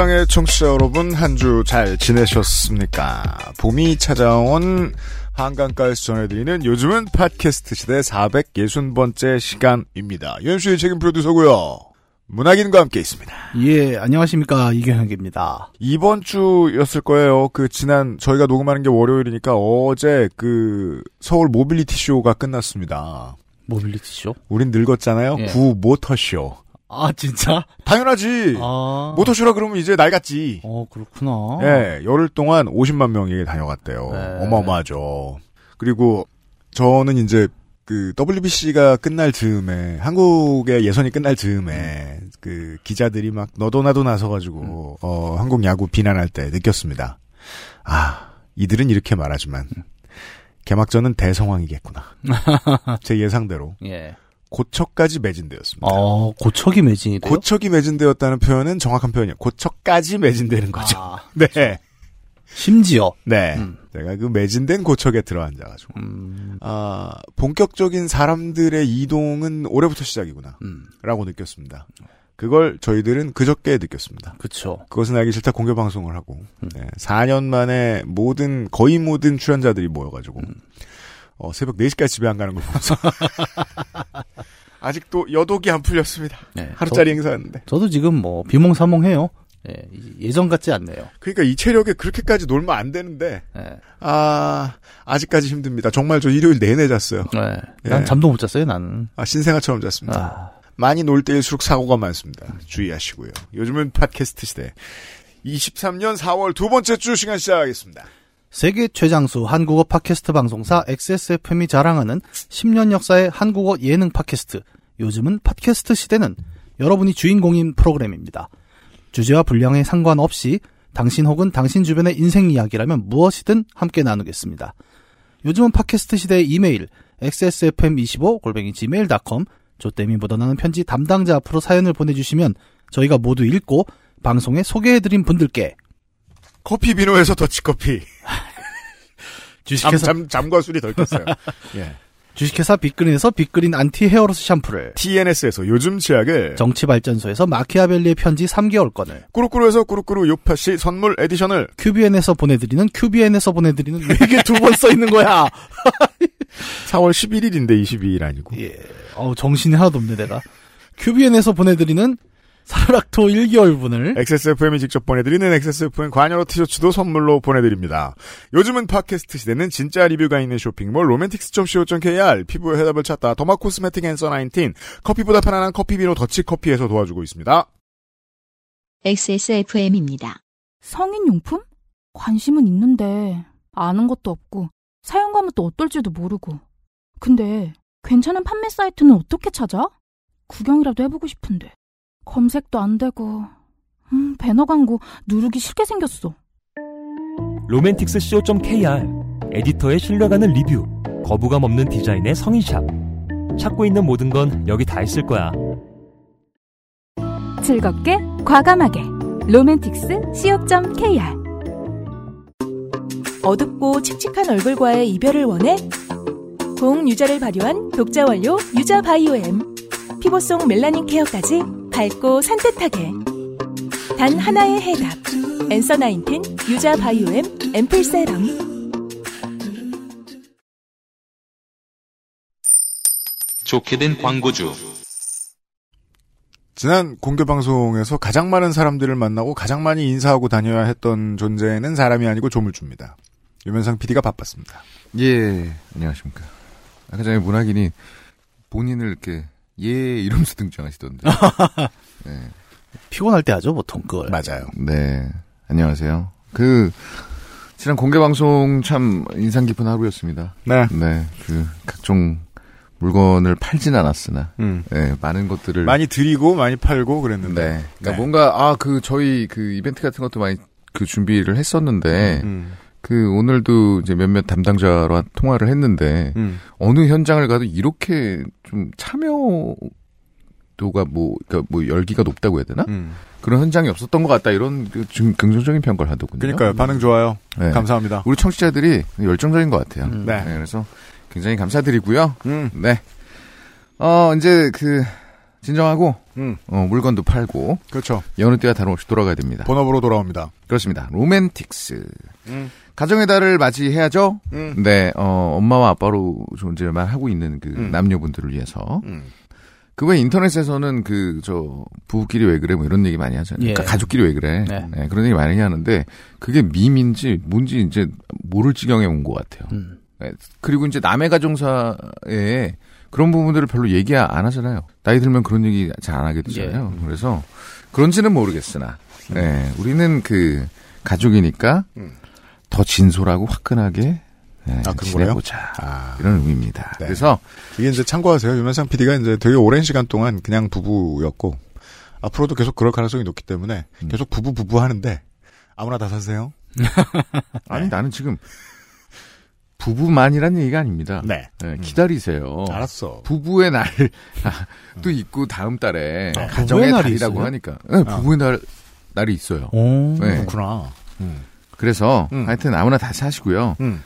지구상의 청취자 여러분 한 주 잘 지내셨습니까? 봄이 찾아온 한강가에서 전해드리는 요즘은 팟캐스트 시대 460번째 시간입니다. 연수의 책임 프로듀서고요. 문학인과 함께 있습니다. 예, 안녕하십니까. 이경혁입니다. 이번 주였을 거예요. 그 지난 저희가 녹음하는 게 월요일이니까 어제 그 서울 모빌리티 쇼가 끝났습니다. 모빌리티 쇼? 우린 늙었잖아요. 예. 구 모터쇼. 아, 진짜? 당연하지. 아. 모터쇼라 그러면 이제 낡았지. 어, 그렇구나. 예, 열흘 동안 50만 명이 다녀갔대요. 네. 어마어마하죠. 그리고 저는 이제 그 WBC가 끝날 즈음에 한국의 예선이 끝날 즈음에 그 기자들이 막 너도 나도 나서가지고 어 한국 야구 비난할 때 느꼈습니다. 아 이들은 이렇게 말하지만 개막전은 대성황이겠구나. 제 예상대로 예. 고척까지 매진되었습니다. 어, 고척이 매진이 돼요? 고척이 매진되었다는 표현은 정확한 표현이에요. 고척까지 매진되는 거죠. 아, 네. 심지어. 네. 음. 제가 그 매진된 고척에 들어앉아가지고. 음, 아, 본격적인 사람들의 이동은 올해부터 시작이구나. 음, 라고 느꼈습니다. 그걸 저희들은 그저께 느꼈습니다. 그쵸. 그것은 알기 싫다 공개 방송을 하고, 음. 네, 4년 만에 모든, 거의 모든 출연자들이 모여가지고, 음. 어, 새벽 4시까지 집에 안 가는 걸 보면서. 아직도 여독이 안 풀렸습니다. 네, 하루짜리 행사였는데. 저, 도 지금 뭐, 비몽사몽해요. 예, 이- 예전 같지 않네요. 그러니까 이 체력에 그렇게까지 놀면 안 되는데, 예. 아, 아직까지 힘듭니다. 정말 저 일요일 내내 잤어요. 네. 난 예. 잠도 못 잤어요, 나는. 아, 신생아처럼 잤습니다. 아, 많이 놀 때일수록 사고가 많습니다. 주의하시고요. 요즘은 팟캐스트 시대. 23년 4월 두 번째 주 시간 시작하겠습니다. 세계 최장수 한국어 팟캐스트 방송사 XSFM이 자랑하는 10년 역사의 한국어 예능 팟캐스트. 요즘은 팟캐스트 시대는 여러분이 주인공인 프로그램입니다. 주제와 분량에 상관없이 당신 혹은 당신 주변의 인생 이야기라면 무엇이든 함께 나누겠습니다. 요즘은 팟캐스트 시대의 이메일 xsfm25 골뱅이 gmail.com 조땜이 묻어나는 편지 담당자 앞으로 사연을 보내주시면 저희가 모두 읽고 방송에 소개해드린 분들께 커피 비노에서 더치커피. 잠, 주식회사 잠, 잠과 술이 덜 깼어요. 예. 주식회사 빅그린에서 빅그린 anti hair loss 샴푸를 TNS에서 요즘 치약을 정치발전소에서 마키아벨리의 편지 3개월권을 꾸루꾸루에서 꾸루꾸루 요파시 선물 edition을 큐비엔에서 보내드리는 큐비엔에서 보내드리는 왜 이게 두 번 써 있는 거야 4월 11일인데 22일 아니고. 예. 어우 정신이 하나도 없네 내가 큐비엔에서 보내드리는 사르락토 1개월분을 XSFM이 직접 보내드리는 XSFM 관여로 티셔츠도 선물로 보내드립니다. 요즘은 팟캐스트 시대는 진짜 리뷰가 있는 쇼핑몰 로맨틱스.co.kr 피부의 해답을 찾다 더마 코스메틱 앤서 19 커피보다 편안한 커피비노 더치커피에서 도와주고 있습니다. XSFM입니다. 성인용품? 관심은 있는데 아는 것도 없고 사용감은 또 어떨지도 모르고 근데 괜찮은 판매 사이트는 어떻게 찾아? 구경이라도 해보고 싶은데 검색도 안 되고 음, 배너 광고 누르기 싫게 생겼어. 로맨틱스 co.kr 에디터의 신뢰가는 리뷰 거부감 없는 디자인의 성인샵. 찾고 있는 모든 건 여기 다 있을 거야. 즐겁게 과감하게. 로맨틱스 co.kr 어둡고 칙칙한 얼굴과의 이별을 원해? 고응 유자를 발효한 독자 원료 유자 바이오엠. 피부송 멜라닌 케어까지 밝고 산뜻하게 단 하나의 해답 엔서 나인틴 유자 바이오엠 앰플 세럼 좋게 된 광고주. 지난 공개 방송에서 가장 많은 사람들을 만나고 가장 많이 인사하고 다녀야 했던 존재는 사람이 아니고 조물주입니다. 유면상 PD가 바빴습니다. 예, 안녕하십니까. 아까 전에 문학인이 본인을 이렇게 예 이러면서 등장하시던데. 네, 피곤할 때 하죠 보통 그걸 맞아요. 네, 안녕하세요. 그 지난 공개 방송 참 인상 깊은 하루였습니다. 네. 네, 그 각종 물건을 팔진 않았으나, 음. 네, 많은 것들을 많이 드리고 많이 팔고 그랬는데. 네. 그러니까 네. 뭔가 아 그 저희 그 이벤트 같은 것도 많이 그 준비를 했었는데 음. 그 오늘도 이제 몇몇 담당자와 통화를 했는데 음. 어느 현장을 가도 이렇게 좀 참여도가 뭐 그러니까 뭐 열기가 높다고 해야 되나? 음. 그런 현장이 없었던 것 같다 이런 그좀 긍정적인 평가를 하더군요. 그러니까요. 반응 좋아요. 네. 감사합니다. 우리 청취자들이 열정적인 것 같아요. 음. 네. 그래서 굉장히 감사드리고요. 음. 네. 어 이제 그 진정하고 음. 어, 물건도 팔고 그렇죠. 여느 때와 다름없이 돌아가야 됩니다. 본업으로 돌아옵니다. 그렇습니다. 로맨틱스. 음. 가정의 달을 맞이해야죠. 음. 네, 어, 엄마와 아빠로 존재만 하고 있는 그 음. 남녀분들을 위해서. 음. 그외 인터넷에서는 그, 저, 부부끼리 왜 그래 뭐 이런 얘기 많이 하잖아요. 예. 그러니까 가족끼리 왜 그래. 네. 네, 그런 얘기 많이 하는데 그게 밈인지 뭔지 이제 모를 지경에 온 것 같아요. 음. 네, 그리고 이제 남의 가정사에 그런 부분들을 별로 얘기 안 하잖아요. 나이 들면 그런 얘기 잘 안 하게 되잖아요. 예. 그래서 그런지는 모르겠으나, 네, 우리는 그 가족이니까 음. 더 진솔하고 화끈하게 네, 아? 지내보자 아. 이런 의미입니다. 네. 그래서 이게 이제 참고하세요. 유면상 PD가 이제 되게 오랜 시간 동안 그냥 부부였고 앞으로도 계속 그럴 가능성이 높기 때문에 음. 계속 부부 부부 하는데 아무나 다 사세요. 아니 나는 지금 부부만이란 얘기가 아닙니다. 네. 네, 기다리세요. 알았어. 부부의 날도 있고 다음 달에 아, 가정의 부부의 날이 달이라고 있어요? 하니까 네, 부부의 날 날이 있어요. 오. 네. 그렇구나. 음. 그래서 음. 하여튼 아무나 다 사시고요. 음.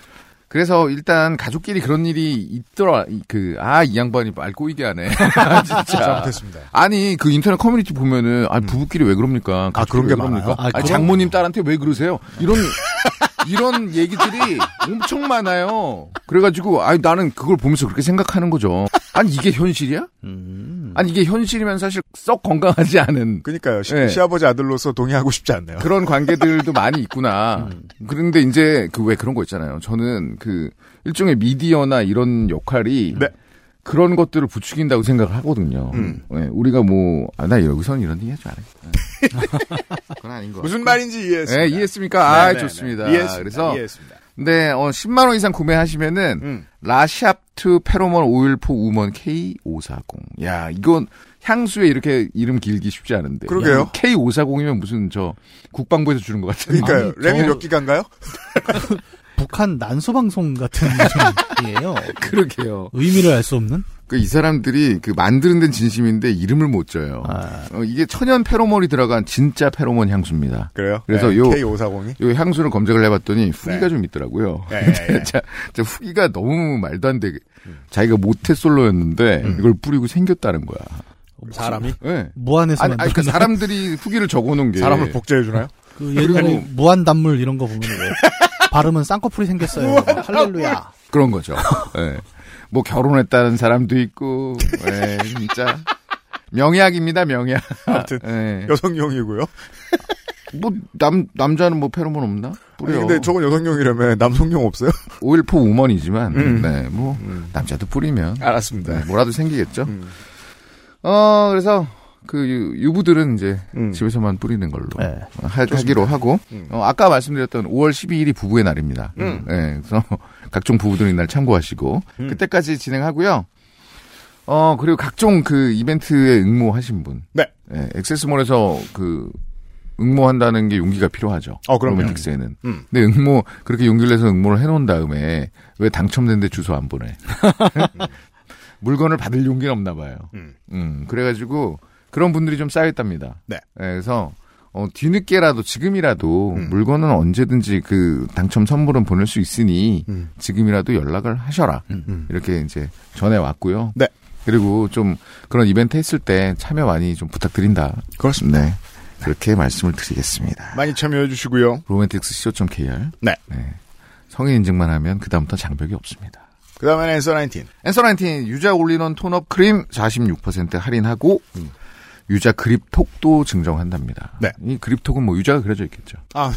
그래서 일단 가족끼리 그런 일이 있더라. 그 아 이 양반이 말 꼬이게 하네. 진짜. 잘못했습니다. 아니 그 인터넷 커뮤니티 보면은 아 부부끼리 왜 그럽니까? 아, 가족끼리 그런 게? 많아요? 아, 장모님 딸한테 왜 그러세요? 이런 이런 얘기들이 엄청 많아요. 그래가지고 아니 나는 그걸 보면서 그렇게 생각하는 거죠. 아니 이게 현실이야? 음. 아니 이게 현실이면 사실 썩 건강하지 않은 그러니까요. 시, 네. 아버지 아들로서 동의하고 싶지 않네요. 그런 관계들도 많이 있구나. 그런데 이제 그 왜 그런 거 있잖아요. 저는 그 일종의 미디어나 이런 역할이 네. 그런 것들을 부추긴다고 생각을 하거든요. 음. 네, 우리가 뭐, 아, 나 여기서는 이런 얘기 하지 않아요. 네. 그건 아닌 거. 무슨 말인지 이해했습니다. 네, 이해했습니까? 아, 네, 네, 좋습니다. 네. 이해했습니다. 그래서, 이해했습니다. 네, 어, 10만원 이상 구매하시면은, 음. 라샵 2 페로몬 오일포 우먼 K540. 야, 이건 향수에 이렇게 이름 길기 쉽지 않은데. 그러게요. K540이면 무슨 저, 국방부에서 주는 것 같아요. 그러니까요. 아니, 램이 저- 몇 기가인가요? 북한 난소 방송 같은 느낌이에요. 그러게요. 의미를 알 수 없는. 그이 사람들이 그 만드는 데는 진심인데 이름을 못 줘요. 아. 어, 이게 천연 페로몬이 들어간 진짜 페로몬 향수입니다. 그래요? 그래서 네, 요- K540이. 이 향수를 검색을 해봤더니 후기가 네. 좀 있더라고요. 예, 예, 예. 자, 자, 후기가 너무 말도 안 되게 자기가 모태솔로였는데 이걸 뿌리고 생겼다는 거야. 사람이? 네. 무한에서 아니, 아니 그 사람들이 후기를 적어놓은 게 사람을 복제해 주나요? 그 옛날에 그리고- 무한 단물 이런 거 보면 왜 발음은 쌍꺼풀이 생겼어요. 할렐루야. 그런 거죠. 예. 뭐 결혼했다는 사람도 있고, 예, 진짜 명약입니다, 명약. 아무튼 예. 여성용이고요. 뭐 남 남자는 뭐 페로몬 없나? 뿌려. 아니, 근데 저건 여성용이라면 남성용 없어요? 오일포 우먼이지만, 음. 네, 뭐 남자도 뿌리면 알았습니다. 네, 뭐라도 생기겠죠. 음. 어, 그래서 그 유, 유부들은 이제 음. 집에서만 뿌리는 걸로 네. 어, 하, 하기로 하고 음. 어, 아까 말씀드렸던 5월 12일이 부부의 날입니다. 음. 네, 그래서 각종 부부들 이날 참고하시고 음. 그때까지 진행하고요. 어 그리고 각종 그 이벤트에 응모하신 분, 네. 네, 액세스몰에서 그 응모한다는 게 용기가 필요하죠. 어, 그럼요. 로맨틱스에는. 음. 근데 응모 그렇게 용기를 내서 응모를 해놓은 다음에 왜 당첨된데 주소 안 보내? 물건을 받을 용기는 없나 봐요. 음. 음, 그래가지고 그런 분들이 좀 쌓였답니다. 네. 그래서 어, 뒤늦게라도 지금이라도 음. 물건은 언제든지 그 당첨 선물은 보낼 수 있으니 음. 지금이라도 연락을 하셔라. 음. 이렇게 이제 전해 왔고요. 네. 그리고 좀 그런 이벤트 했을 때 참여 많이 좀 부탁드린다. 그렇습니다. 네. 그렇게 말씀을 드리겠습니다. 많이 참여해 주시고요. 로맨틱스 co.kr. 네. 성인 인증만 하면 그다음부터 장벽이 없습니다. 그 다음에는 앤서 19. 앤서 19 유자 all-in-one tone-up 크림 46% 할인하고 유자 그립톡도 증정한답니다. 네. 이 그립톡은 뭐 유자가 그려져 있겠죠. 아,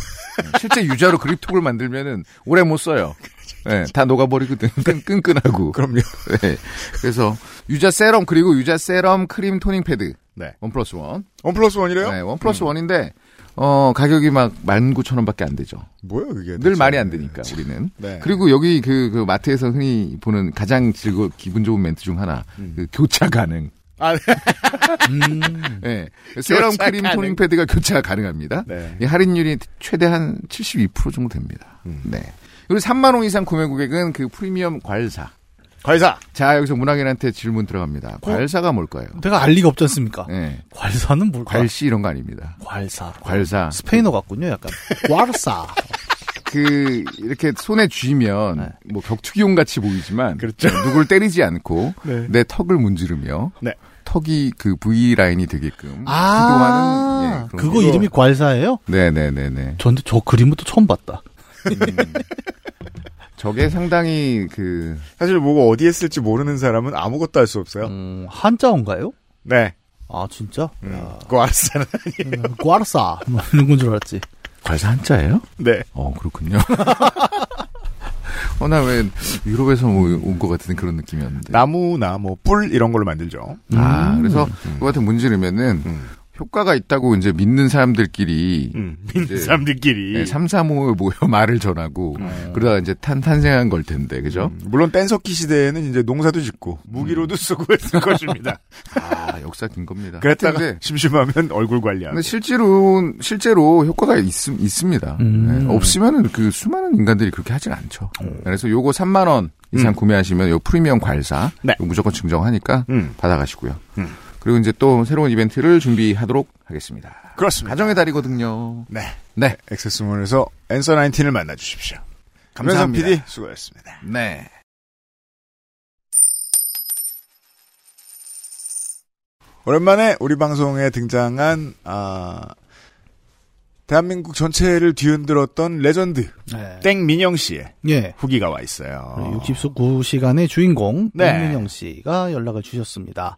실제 유자로 그립톡을 만들면은 오래 못 써요. 네, 다 녹아버리거든. 끈, 끈끈하고. 그럼요. 네. 그래서 유자 세럼 그리고 유자 세럼 크림 toning 패드 네. one plus one. one plus one이래요? 네, one plus one인데 어 가격이 막 19,000원밖에 안 되죠. 뭐야, 그게? 늘. 말이 안 되니까 우리는. 네. 그리고 여기 그, 그 마트에서 흔히 보는 가장 즐거 기분 좋은 멘트 중 하나 음. 그 교차 가능. 아, 네. 음. 예. 세럼 크림 가능. toning 패드가 교체가 가능합니다. 네. 이 할인율이 최대 한 72% 정도 됩니다. 음. 네. 그리고 3만 원 이상 구매 고객은 그 프리미엄 괄사. 괄사. 자, 여기서 문학인한테 질문 들어갑니다. 괄사가 뭘까요? 내가 알 리가 없지 않습니까? 예. 괄사는 뭘까? 과일씨 이런 거 아닙니다. 괄사. 괄사. 스페인어 같군요, 약간. 괄사. 그 이렇게 손에 쥐면 네. 뭐 격투기용 같이 보이지만 그렇죠. 누굴 때리지 않고 네. 내 턱을 문지르며 네. 턱이 그 V 라인이 되게끔 아, 기도하는 예, 그런 그거 거. 이름이 괄사예요? 네네네네. 전데 저 그림은 또 처음 봤다. 저게 상당히 그 사실 뭐가 어디에 쓸지 모르는 사람은 아무것도 할 수 없어요. 음, 한자어인가요? 네. 아, 진짜? 음. 야, 과일사는. 음, 괄사. 뭐 이런 건 줄 알았지. 과일사 한자예요? 네. 어 그렇군요. 어나 왜 유럽에서 온 것 같은 그런 느낌이었는데. 나무나 뭐 뿔 이런 걸로 만들죠. 아 음. 그래서 그거 같은 문지르면은 음. 효과가 있다고 이제 믿는 사람들끼리 음. 믿는 이제 사람들끼리. 네, 3, 3호에 모여 말을 전하고 그러다가 이제 탄 탄생한 걸 텐데 그죠? 음, 물론 뗀석기 시대에는 이제 농사도 짓고 무기로도 쓰고 했을 것입니다. 아 역사 긴 겁니다. 그랬다가 근데, 심심하면 얼굴 관리하고. 근데 실제로 실제로 효과가 있, 있습니다. 음. 네, 없으면은 그 수많은 인간들이 그렇게 하진 않죠. 그래서 요거 3만 원 이상 음. 구매하시면 요 프리미엄 과일사 네. 무조건 증정하니까 음. 받아가시고요. 음. 그리고 이제 또 새로운 이벤트를 준비하도록 하겠습니다. 그렇습니다. 가정의 달이거든요. 네. 네. 액세스몰에서 앤서 19을 만나 주십시오. 감사합니다. 김현선 PD 수고하셨습니다. 네. 오랜만에 우리 방송에 등장한 아 대한민국 전체를 뒤흔들었던 레전드 네. 땡민영 씨의 예. 후기가 와 있어요. 69시간의 주인공 네. 박민영 씨가 연락을 주셨습니다.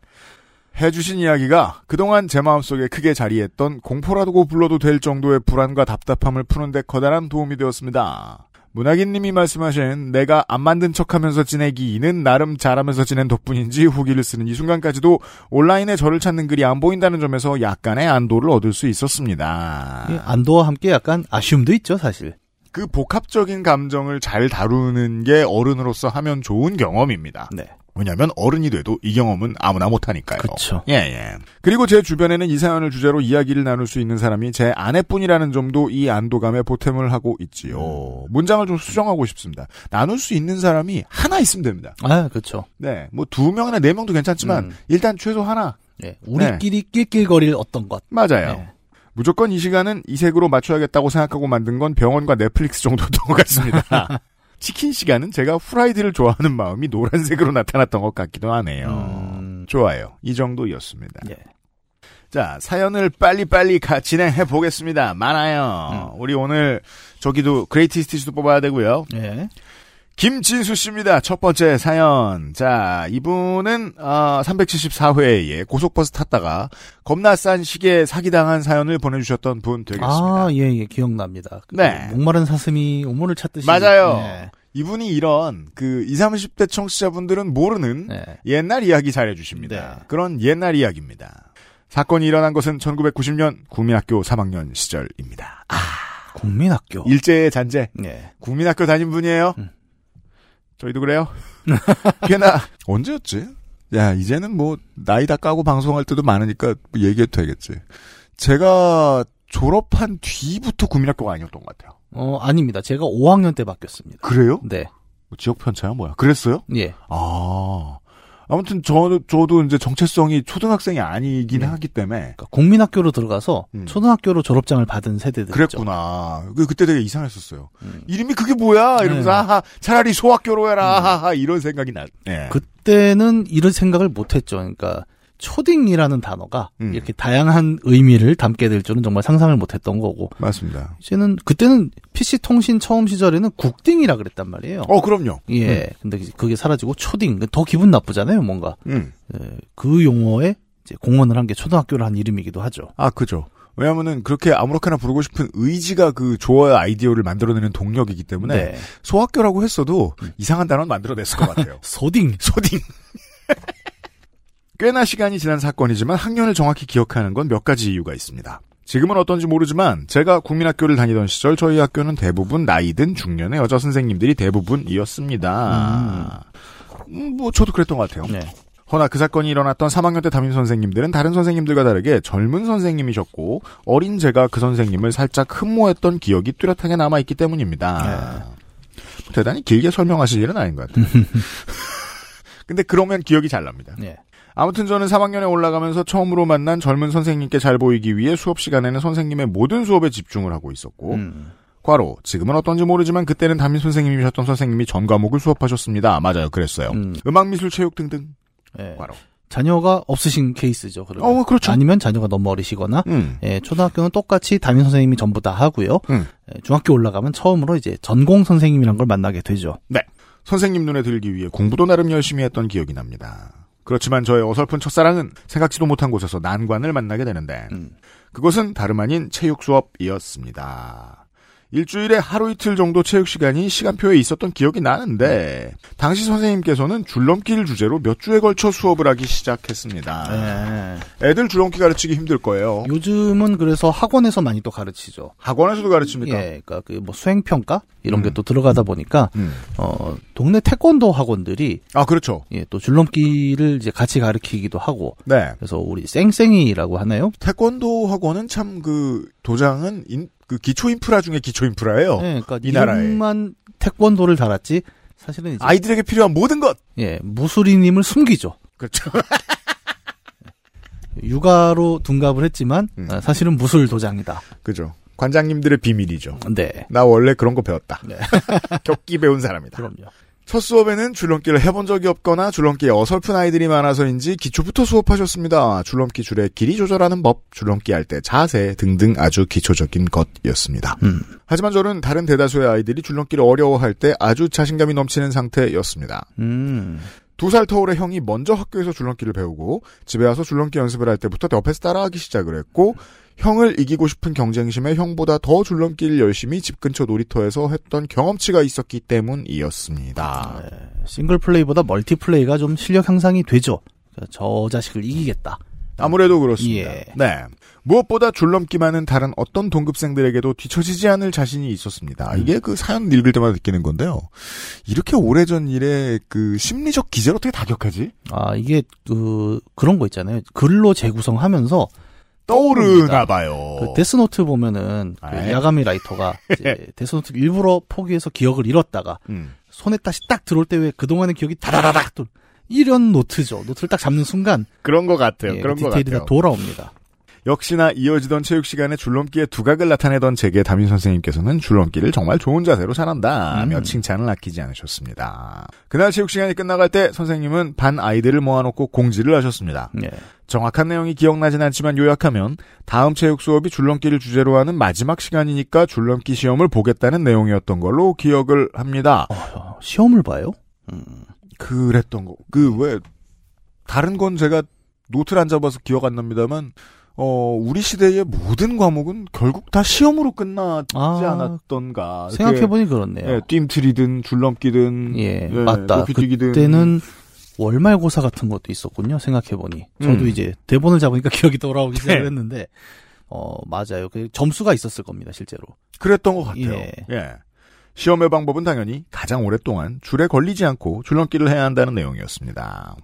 해주신 이야기가 그동안 제 마음속에 크게 자리했던 공포라고 불러도 될 정도의 불안과 답답함을 푸는데 커다란 도움이 되었습니다. 문학인님이 말씀하신 내가 안 만든 척하면서 지내기는 나름 잘하면서 지낸 덕분인지 후기를 쓰는 이 순간까지도 온라인에 저를 찾는 글이 안 보인다는 점에서 약간의 안도를 얻을 수 있었습니다. 이 안도와 함께 약간 아쉬움도 있죠, 사실. 그 복합적인 감정을 잘 다루는 게 어른으로서 하면 좋은 경험입니다. 네. 왜냐하면 어른이 돼도 이 경험은 아무나 못하니까요. 그쵸. 예, 예. 그리고 제 주변에는 이 사연을 주제로 이야기를 나눌 수 있는 사람이 제 아내뿐이라는 점도 이 안도감에 보탬을 하고 있지요. 문장을 좀 수정하고 싶습니다. 나눌 수 있는 사람이 하나 있으면 됩니다. 아, 그렇죠. 네, 뭐 두 명이나 네 명도 괜찮지만 음. 일단 최소 하나. 예. 우리끼리 낄낄거릴 어떤 것. 맞아요. 네. 무조건 이 시간은 이색으로 맞춰야겠다고 생각하고 만든 건 병원과 넷플릭스 정도였던 것 같습니다. 치킨 시간은 제가 후라이드를 좋아하는 마음이 노란색으로 나타났던 것 같기도 하네요. 음, 좋아요. 이 정도였습니다. 예. 자, 사연을 빨리빨리 가, 진행해 보겠습니다. 많아요. 우리 오늘 저기도 그레이티스티즈도 뽑아야 되고요. 예. 김진수 씨입니다. 첫 번째 사연. 자, 이분은 어, 374회에 고속버스 탔다가 겁나 싼 시계 사기당한 사연을 보내주셨던 분 되겠습니다. 아, 예, 예, 기억납니다. 그 네. 목마른 사슴이 우물을 찾듯이. 맞아요. 예. 이분이 이런 그 20, 30대 청취자분들은 모르는 네. 옛날 이야기 잘해주십니다. 네. 그런 옛날 이야기입니다. 사건이 일어난 것은 1990년 국민학교 3학년 시절입니다. 국민학교. 일제의 잔재. 예. 국민학교 다닌 분이에요. 음. 저희도 그래요. 꽤나 언제였지? 야 이제는 뭐 나이 다 까고 방송할 때도 많으니까 뭐 얘기해도 되겠지. 제가 졸업한 뒤부터 국민학교가 아니었던 것 같아요. 어, 아닙니다. 제가 5학년 때 바뀌었습니다. 그래요? 네. 뭐 지역 편차야 뭐야? 그랬어요? 예. 아 아무튼 저 저도 이제 정체성이 초등학생이 아니긴 네. 하기 때문에 그러니까 국민학교로 들어가서 음. 초등학교로 졸업장을 받은 세대들. 그랬구나. 그 그때 되게 이상했었어요. 음. 이름이 그게 뭐야? 이러면서 네. 아하 차라리 소학교로 해라. 하하 이런 생각이 나. 네. 그때는 이런 생각을 못 했죠. 그러니까 초딩이라는 단어가 음. 이렇게 다양한 의미를 담게 될 줄은 정말 상상을 못 했던 거고. 맞습니다. 이제는 그때는 PC 통신 처음 시절에는 국딩이라 그랬단 말이에요. 어 그럼요. 예. 근데 그게 사라지고 초딩. 더 기분 나쁘잖아요, 뭔가. 음. 예, 그 용어에 이제 공헌을 한 게 초등학교를 한 이름이기도 하죠. 아, 그죠. 왜냐면은 그렇게 아무렇게나 부르고 싶은 의지가 그 좋아요 아이디어를 만들어내는 동력이기 때문에 네. 소학교라고 했어도 이상한 단어는 만들어냈을 것 같아요. 소딩. 소딩. 꽤나 시간이 지난 사건이지만 학년을 정확히 기억하는 건 몇 가지 이유가 있습니다. 지금은 어떤지 모르지만 제가 국민학교를 다니던 시절 저희 학교는 대부분 나이든 중년의 여자 선생님들이 대부분이었습니다. 음, 뭐 저도 그랬던 것 같아요. 네. 허나 그 사건이 일어났던 3학년 때 담임 선생님들은 다른 선생님들과 다르게 젊은 선생님이셨고 어린 제가 그 선생님을 살짝 흠모했던 기억이 뚜렷하게 남아있기 때문입니다. 대단히 길게 설명하실 일은 아닌 것 같아요. 근데 그러면 기억이 잘 납니다. 예. 아무튼 저는 3학년에 올라가면서 처음으로 만난 젊은 선생님께 잘 보이기 위해 수업 시간에는 선생님의 모든 수업에 집중을 하고 있었고 음. 과로 지금은 어떤지 모르지만 그때는 담임 선생님이셨던 선생님이 전 과목을 수업하셨습니다. 맞아요. 그랬어요. 음. 음악, 미술, 체육 등등. 예. 과로. 자녀가 없으신 케이스죠. 그러면. 어, 그렇죠. 아니면 자녀가 너무 어리시거나 음. 예, 초등학교는 똑같이 담임 선생님이 전부 다 하고요. 음. 예, 중학교 올라가면 처음으로 이제 전공 선생님이란 걸 만나게 되죠. 선생님 눈에 들기 위해 공부도 나름 열심히 했던 기억이 납니다. 그렇지만 저의 어설픈 첫사랑은 생각지도 못한 곳에서 난관을 만나게 되는데 음. 그것은 다름 아닌 체육 수업이었습니다. 일주일에 하루 이틀 정도 체육 시간이 시간표에 있었던 기억이 나는데 당시 선생님께서는 줄넘기를 주제로 몇 주에 걸쳐 수업을 하기 시작했습니다. 예. 애들 줄넘기 가르치기 힘들 거예요. 요즘은 그래서 학원에서 많이 또 가르치죠. 학원에서도 가르칩니까? 예, 그러니까 그 뭐 수행 평가 이런 음. 게또 들어가다 보니까 음. 어 동네 태권도 학원들이 아 그렇죠. 예, 또 줄넘기를 이제 같이 가르치기도 하고 네. 그래서 우리 쌩쌩이라고 하나요? 태권도 학원은 참 그 도장은 인- 그 기초 인프라 중에 기초 인프라예요. 예, 그러니까 이 나라에. 이름만 태권도를 달았지 사실은 이제 아이들에게 필요한 모든 것. 예, 무술이님을 숨기죠. 그렇죠. 육아로 둔갑을 했지만 음. 아, 사실은 무술 도장이다. 그죠. 관장님들의 비밀이죠. 네. 나 원래 그런 거 배웠다. 네. 격기 배운 사람이다. 그럼요. 첫 수업에는 줄넘기를 해본 적이 없거나 줄넘기에 어설픈 아이들이 많아서인지 기초부터 수업하셨습니다. 줄넘기 줄의 길이 조절하는 법, 줄넘기 할 때 자세 등등 아주 기초적인 것이었습니다. 음. 하지만 저는 다른 대다수의 아이들이 줄넘기를 어려워할 때 아주 자신감이 넘치는 상태였습니다. 음. 두살 터울의 형이 먼저 학교에서 줄넘기를 배우고 집에 와서 줄넘기 연습을 할 때부터 옆에서 따라하기 시작을 했고 형을 이기고 싶은 경쟁심에 형보다 더 줄넘기를 열심히 집 근처 놀이터에서 했던 경험치가 있었기 때문이었습니다. 네. 싱글 플레이보다 멀티 플레이가 좀 실력 향상이 되죠. 저 자식을 이기겠다. 아무래도 그렇습니다. 예. 네. 무엇보다 줄넘기만은 다른 어떤 동급생들에게도 뒤처지지 않을 자신이 있었습니다. 음. 이게 그 사연 읽을 때마다 느끼는 건데요. 이렇게 오래전 일에 그 심리적 기제를 어떻게 다 기억하지? 아 이게 그 그런 거 있잖아요. 글로 재구성하면서 떠오르나 봐요. 그 데스노트 보면은 그 아, 예. 야가미 라이토가 이제 데스노트 를 일부러 포기해서 기억을 잃었다가 음. 손에 다시 딱 들어올 때 왜 그동안의 기억이 다다다닥 또 이런 노트죠. 노트를 딱 잡는 순간 그런 것 같아요. 예, 그런 것 디테일이. 다 돌아옵니다. 역시나 이어지던 체육 시간에 줄넘기의 두각을 나타내던 제게 담임 선생님께서는 줄넘기를 정말 좋은 자세로 잘한다며 음. 칭찬을 아끼지 않으셨습니다. 그날 체육 시간이 끝나갈 때 선생님은 반 아이들을 모아놓고 공지를 하셨습니다. 예. 정확한 내용이 기억나진 않지만 요약하면 다음 체육 수업이 줄넘기를 주제로 하는 마지막 시간이니까 줄넘기 시험을 보겠다는 내용이었던 걸로 기억을 합니다. 어, 시험을 봐요? 음. 그랬던 거. 그 왜 다른 건 제가 노트를 안 잡아서 기억 안 납니다만 어 우리 시대의 모든 과목은 결국 다 시험으로 끝나지 아, 않았던가. 생각해보니 그렇네요. 예, 뜀트리든 줄넘기든 예, 예, 맞다. 높이뛰기든 그때는 월말고사 같은 것도 있었군요. 생각해보니. 저도 음. 이제 대본을 잡으니까 기억이 돌아오기 네. 시작을 했는데, 어, 맞아요. 그 점수가 있었을 겁니다, 실제로. 그랬던 것 같아요. 예. 예. 시험의 방법은 당연히 가장 오랫동안 줄에 걸리지 않고 줄넘기를 해야 한다는 내용이었습니다.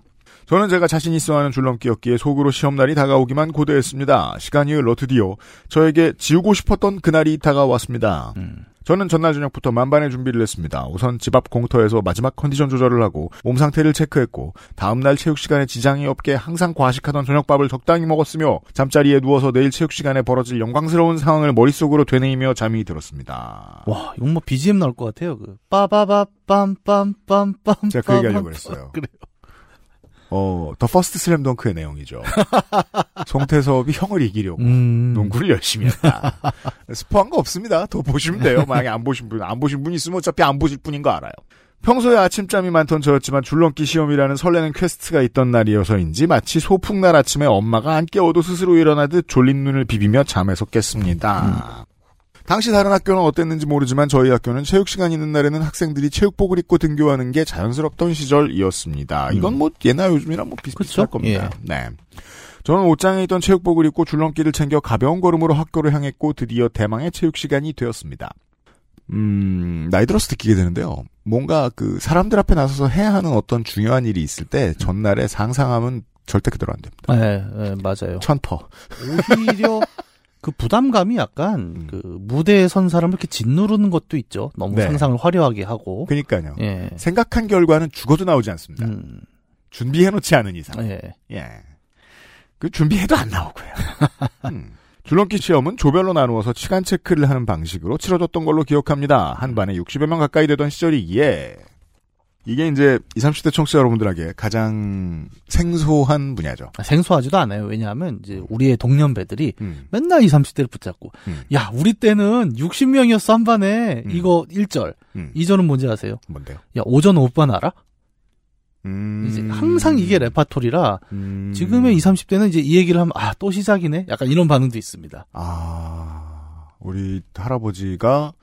저는 제가 자신 있어 하는 줄넘기였기에 속으로 시험날이 다가오기만 고대했습니다. 시간이 흘러 드디어 저에게 지우고 싶었던 그날이 다가왔습니다. 음. 저는 전날 저녁부터 만반의 준비를 했습니다. 우선 집 앞 공터에서 마지막 컨디션 조절을 하고 몸 상태를 체크했고 다음날 체육 시간에 지장이 없게 항상 과식하던 저녁밥을 적당히 먹었으며 잠자리에 누워서 내일 체육 시간에 벌어질 영광스러운 상황을 머릿속으로 되뇌이며 잠이 들었습니다. 와, 이건 뭐 BGM 나올 것 같아요. 그, 빠바바, 빰빰빰빰. 제가 그 얘기하려고 그랬어요. 그래요. 어, 더 퍼스트 슬램덩크의 내용이죠. 송태섭이 형을 이기려고 음. 농구를 열심히 했다. 스포한 거 없습니다. 더 보시면 돼요. 만약에 안 보신 분, 안 보신 분 있으면 어차피 안 보실 분인 거 알아요. 평소에 아침잠이 많던 저였지만 줄넘기 시험이라는 설레는 quest가 있던 날이어서인지 마치 소풍날 아침에 엄마가 안 깨워도 스스로 일어나듯 졸린 눈을 비비며 잠에서 깼습니다. 당시 다른 학교는 어땠는지 모르지만 저희 학교는 체육 시간 있는 날에는 학생들이 체육복을 입고 등교하는 게 자연스럽던 시절이었습니다. 이건 뭐 예나 요즘이랑 뭐 비슷비슷할 그쵸? 겁니다. 네. 저는 옷장에 있던 체육복을 입고 줄넘기를 챙겨 가벼운 걸음으로 학교를 향했고 드디어 대망의 체육 시간이 되었습니다. 음, 나이 들어서 느끼게 되는데요. 뭔가 그 사람들 앞에 나서서 해야 하는 어떤 중요한 일이 있을 때 전날에 상상하면 절대 그대로 안 됩니다. 네, 네, 맞아요. 천퍼. 오히려 그 부담감이 약간 음. 그 무대에 선 사람을 이렇게 짓누르는 것도 있죠. 너무 네. 상상을 화려하게 하고. 그니까요. 예. 생각한 결과는 죽어도 나오지 않습니다. 음, 준비해놓지 않은 이상. 예. 예. 그 준비해도 안 나오고요. 음. 줄넘기 시험은 조별로 나누어서 시간 체크를 하는 방식으로 치러졌던 걸로 기억합니다. 한 반에 60여 명 가까이 되던 시절이기에 이게 이제 20, 30대 청취자 여러분들에게 가장 생소한 분야죠. 생소하지도 않아요. 왜냐하면 이제 우리의 동년배들이 음. 맨날 20, 30대를 붙잡고 음. 야, 우리 때는 60명이었어 한 반에. 음. 이거 1절. 음. 2절은 뭔지 아세요? 뭔데요? 야, 오전 오반 알아? 음. 이제 항상 이게 레파토리라 음. 지금의 20, 30대는 이제 이 얘기를 하면 아, 또 시작이네. 약간 이런 반응도 있습니다. 아, 우리 할아버지가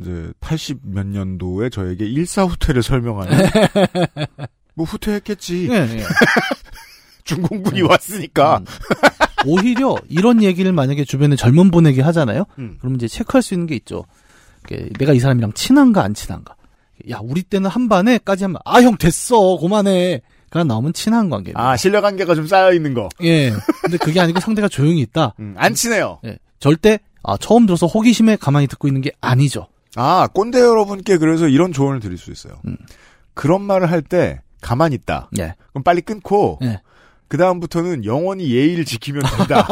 이제 80 몇 년도에 저에게 일사 후퇴를 설명하는 뭐 후퇴했겠지. 예, 예. 중공군이 왔으니까. 음. 오히려 이런 얘기를 만약에 주변에 젊은 분에게 하잖아요. 음. 그럼 이제 체크할 수 있는 게 있죠. 내가 이 사람이랑 친한가 안 친한가. 야, 우리 때는 한 반에까지 하면 아, 형 됐어. 그만해. 가 나오면 친한 관계. 아, 신뢰 관계가 좀 쌓여 있는 거. 예. 근데 그게 아니고 상대가 조용히 있다. 음, 안 친해요. 예. 절대 아, 처음 들어서 호기심에 가만히 듣고 있는 게 아니죠. 아, 꼰대 여러분께 그래서 이런 조언을 드릴 수 있어요. 음. 그런 말을 할 때 가만히 있다. 예. 그럼 빨리 끊고 예. 그 다음부터는 영원히 예의를 지키면 된다.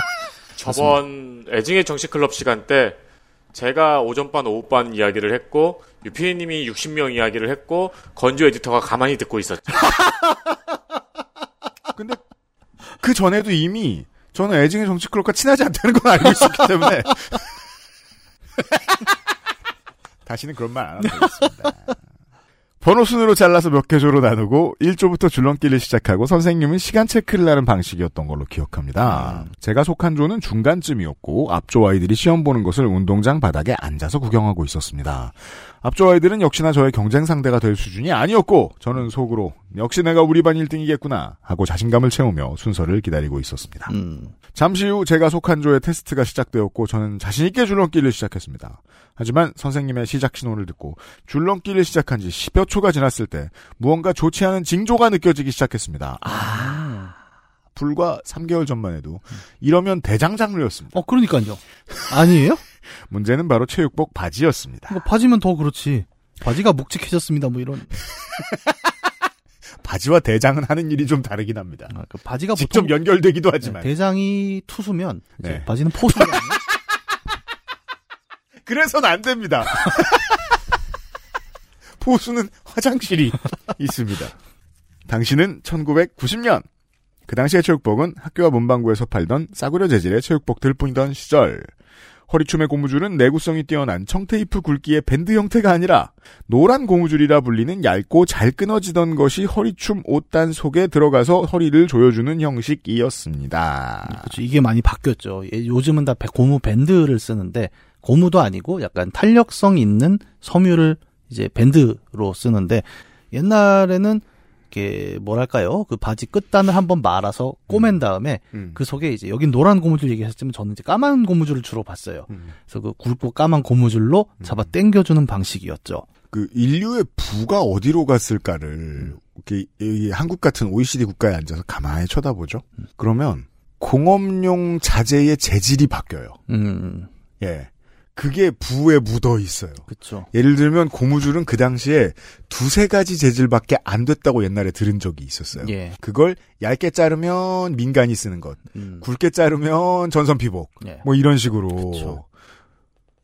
저번 애증의 정치클럽 시간 때 제가 오전반 오후반 이야기를 했고 유피디님이 60명 이야기를 했고 건조 에디터가 가만히 듣고 있었죠. 근데 그 전에도 이미 저는 애증의 정치 클럽과 친하지 않다는 건 알고 있었기 때문에 다시는 그런 말 안 하면 되겠습니다. 번호 순으로 잘라서 몇 개조로 나누고 1조부터 줄넘기를 시작하고 선생님은 시간 체크를 하는 방식이었던 걸로 기억합니다. 제가 속한 조는 중간쯤이었고 앞조 아이들이 시험 보는 것을 운동장 바닥에 앉아서 구경하고 있었습니다. 앞조 아이들은 역시나 저의 경쟁 상대가 될 수준이 아니었고 저는 속으로 역시 내가 우리 반 1등이겠구나 하고 자신감을 채우며 순서를 기다리고 있었습니다. 음. 잠시 후 제가 속한 조의 테스트가 시작되었고 저는 자신 있게 줄넘기를 시작했습니다. 하지만 선생님의 시작 신호를 듣고 줄넘기를 시작한 지 10여 초가 지났을 때 무언가 좋지 않은 징조가 느껴지기 시작했습니다. 아, 불과 3개월 전만 해도 이러면 대장장르였습니다. 어, 그러니까요. 아니에요? 문제는 바로 체육복 바지였습니다. 이거 바지면 더 그렇지. 바지가 묵직해졌습니다. 뭐 이런. 바지와 대장은 하는 일이 좀 다르긴 합니다. 아, 그 바지가 직접 보통 연결되기도 네, 하지만 대장이 투수면 네. 바지는 아니에요? 그래서는 안 됩니다. 포수는 화장실이 있습니다. 당시는 1990년. 그 당시의 체육복은 학교와 문방구에서 팔던 싸구려 재질의 체육복들 뿐이던 시절. 허리춤의 고무줄은 내구성이 뛰어난 청테이프 굵기의 밴드 형태가 아니라 노란 고무줄이라 불리는 얇고 잘 끊어지던 것이 허리춤 옷단 속에 들어가서 허리를 조여주는 형식이었습니다. 그렇죠. 이게 많이 바뀌었죠. 예, 요즘은 다 배- 고무 밴드를 쓰는데 고무도 아니고 약간 탄력성 있는 섬유를 이제 밴드로 쓰는데 옛날에는 이렇게 뭐랄까요? 그 바지 끝단을 한번 말아서 꼬맨 다음에 음. 그 속에 이제 여긴 노란 고무줄 얘기하셨지만 저는 이제 까만 고무줄을 주로 봤어요. 음. 그래서 그 굵고 까만 고무줄로 잡아 당겨주는 방식이었죠. 그 인류의 부가 어디로 갔을까를 이렇게 이 한국 같은 OECD 국가에 앉아서 가만히 쳐다보죠. 그러면 공업용 자재의 재질이 바뀌어요. 음, 예. 그게 부에 묻어 있어요. 그렇죠. 예를 들면 고무줄은 그 당시에 두세 가지 재질밖에 안 됐다고 옛날에 들은 적이 있었어요. 예. 그걸 얇게 자르면 민간이 쓰는 것, 음, 굵게 자르면 전선 피복, 예. 뭐 이런 식으로. 그쵸.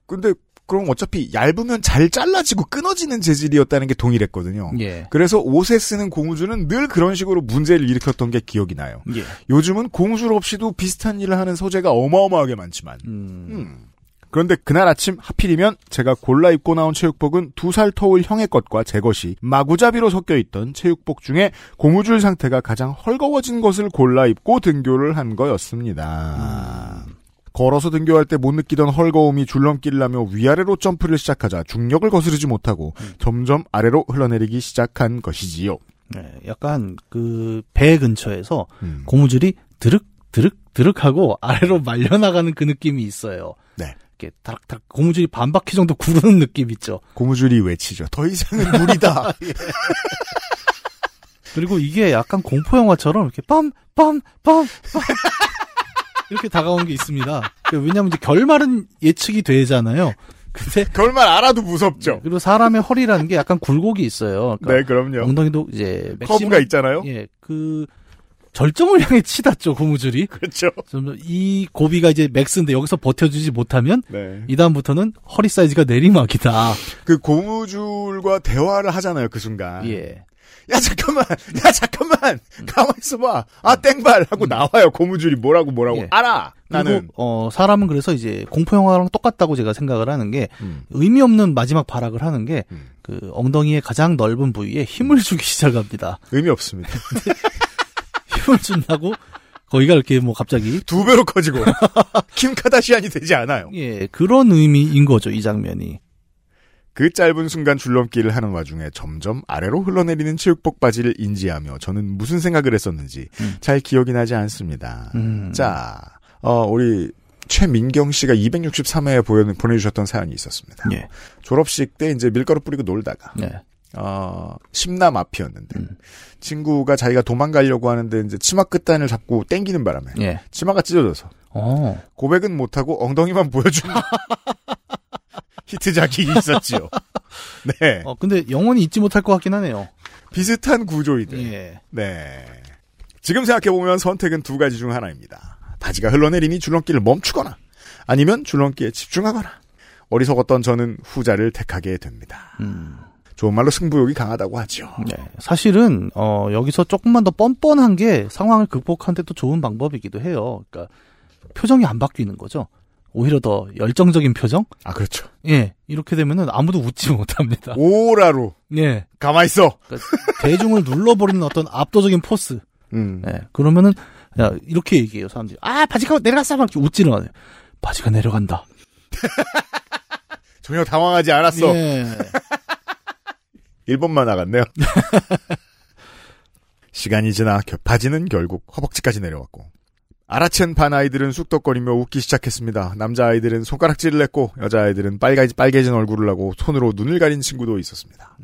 근데 그럼 어차피 얇으면 잘 잘라지고 끊어지는 재질이었다는 게 동일했거든요. 예. 그래서 옷에 쓰는 고무줄은 늘 그런 식으로 문제를 일으켰던 게 기억이 나요. 예. 요즘은 고무줄 없이도 비슷한 일을 하는 소재가 어마어마하게 많지만. 음, 음. 그런데 그날 아침 하필이면 제가 골라 입고 나온 체육복은 두 살 터울 형의 것과 제 것이 마구잡이로 섞여 있던 체육복 중에 고무줄 상태가 가장 헐거워진 것을 골라 입고 등교를 한 거였습니다. 걸어서 등교할 때 못 느끼던 헐거움이 줄넘기를 하며 위아래로 점프를 시작하자 중력을 거스르지 못하고 점점 아래로 흘러내리기 시작한 것이지요. 네, 약간 그 배 근처에서 음. 고무줄이 드륵 드륵 드륵 하고 아래로 말려 나가는 그 느낌이 있어요. 네. 이렇게 다락다락 고무줄이 반 바퀴 정도 구르는 느낌 있죠. 고무줄이 외치죠. 더 이상은 무리다. 그리고 이게 약간 공포 영화처럼 이렇게 빰빰빰 빰 이렇게 다가오는 게 있습니다. 왜냐하면 이제 결말은 예측이 되잖아요. 근데 결말 알아도 무섭죠. 그리고 사람의 허리라는 게 약간 굴곡이 있어요. 그러니까 네, 그럼요. 엉덩이도 이제 커브가 있잖아요. 예, 그 절정을 향해 치닫죠 고무줄이. 그렇죠. 좀이 고비가 이제 max인데 여기서 버텨주지 못하면 네. 이 다음부터는 허리 사이즈가 내리막이다. 그 고무줄과 대화를 하잖아요, 그 순간. 예. 야, 잠깐만! 야, 잠깐만! 가만히 있어봐! 아, 땡발! 하고 나와요, 고무줄이 뭐라고 뭐라고. 예. 알아! 나는. 어 사람은 그래서 이제 공포 영화랑 똑같다고 제가 생각을 하는 게 음. 의미 없는 마지막 발악을 하는 게 음. 그 엉덩이의 가장 넓은 부위에 힘을 주기 시작합니다. 의미 없습니다. 힘을 준다고 거기가 이렇게 뭐 갑자기 두 배로 커지고. 킴 카다시안이 되지 않아요. 예 그런 의미인 거죠 이 장면이. 그 짧은 순간 줄넘기를 하는 와중에 점점 아래로 흘러내리는 체육복 바지를 인지하며 저는 무슨 생각을 했었는지 음. 잘 기억이 나지 않습니다. 음. 자, 어, 우리 최민경 씨가 263회에 보내주셨던 사연이 있었습니다. 예. 졸업식 때 이제 밀가루 뿌리고 놀다가 네. 어, 심남 앞이었는데 음. 친구가 자기가 도망가려고 하는데 이제 치마 끝단을 잡고 땡기는 바람에 예. 치마가 찢어져서 어. 고백은 못하고 엉덩이만 보여주는 히트작이 있었지요. 네. 어 근데 영원히 잊지 못할 것 같긴 하네요. 비슷한 구조이들. 예. 네. 지금 생각해보면 선택은 두 가지 중 하나입니다. 바지가 흘러내리니 줄넘기를 멈추거나 아니면 줄넘기에 집중하거나 어리석었던 저는 후자를 택하게 됩니다. 음. 좋은 말로 승부욕이 강하다고 하죠. 네. 사실은 어 여기서 조금만 더 뻔뻔한 게 상황을 극복하는데 또 좋은 방법이기도 해요. 그러니까 표정이 안 바뀌는 거죠. 오히려 더 열정적인 표정? 아, 그렇죠. 예. 이렇게 되면은 아무도 웃지 못합니다. 오라로 예. 가만 있어. 그러니까 대중을 눌러버리는 어떤 압도적인 포스. 음. 예. 그러면은 야, 이렇게 얘기해요, 사람들이. 아, 바지가 내려갔어! 막 이렇게 웃지는 않아요. 바지가 내려간다. 전혀 당황하지 않았어. 예. 1번만 나갔네요. 시간이 지나 겨- 바지는 결국 허벅지까지 내려왔고 알아챈 반 아이들은 쑥덕거리며 웃기 시작했습니다. 남자 아이들은 손가락질을 했고 여자 아이들은 빨개, 빨개진 얼굴을 하고 손으로 눈을 가린 친구도 있었습니다.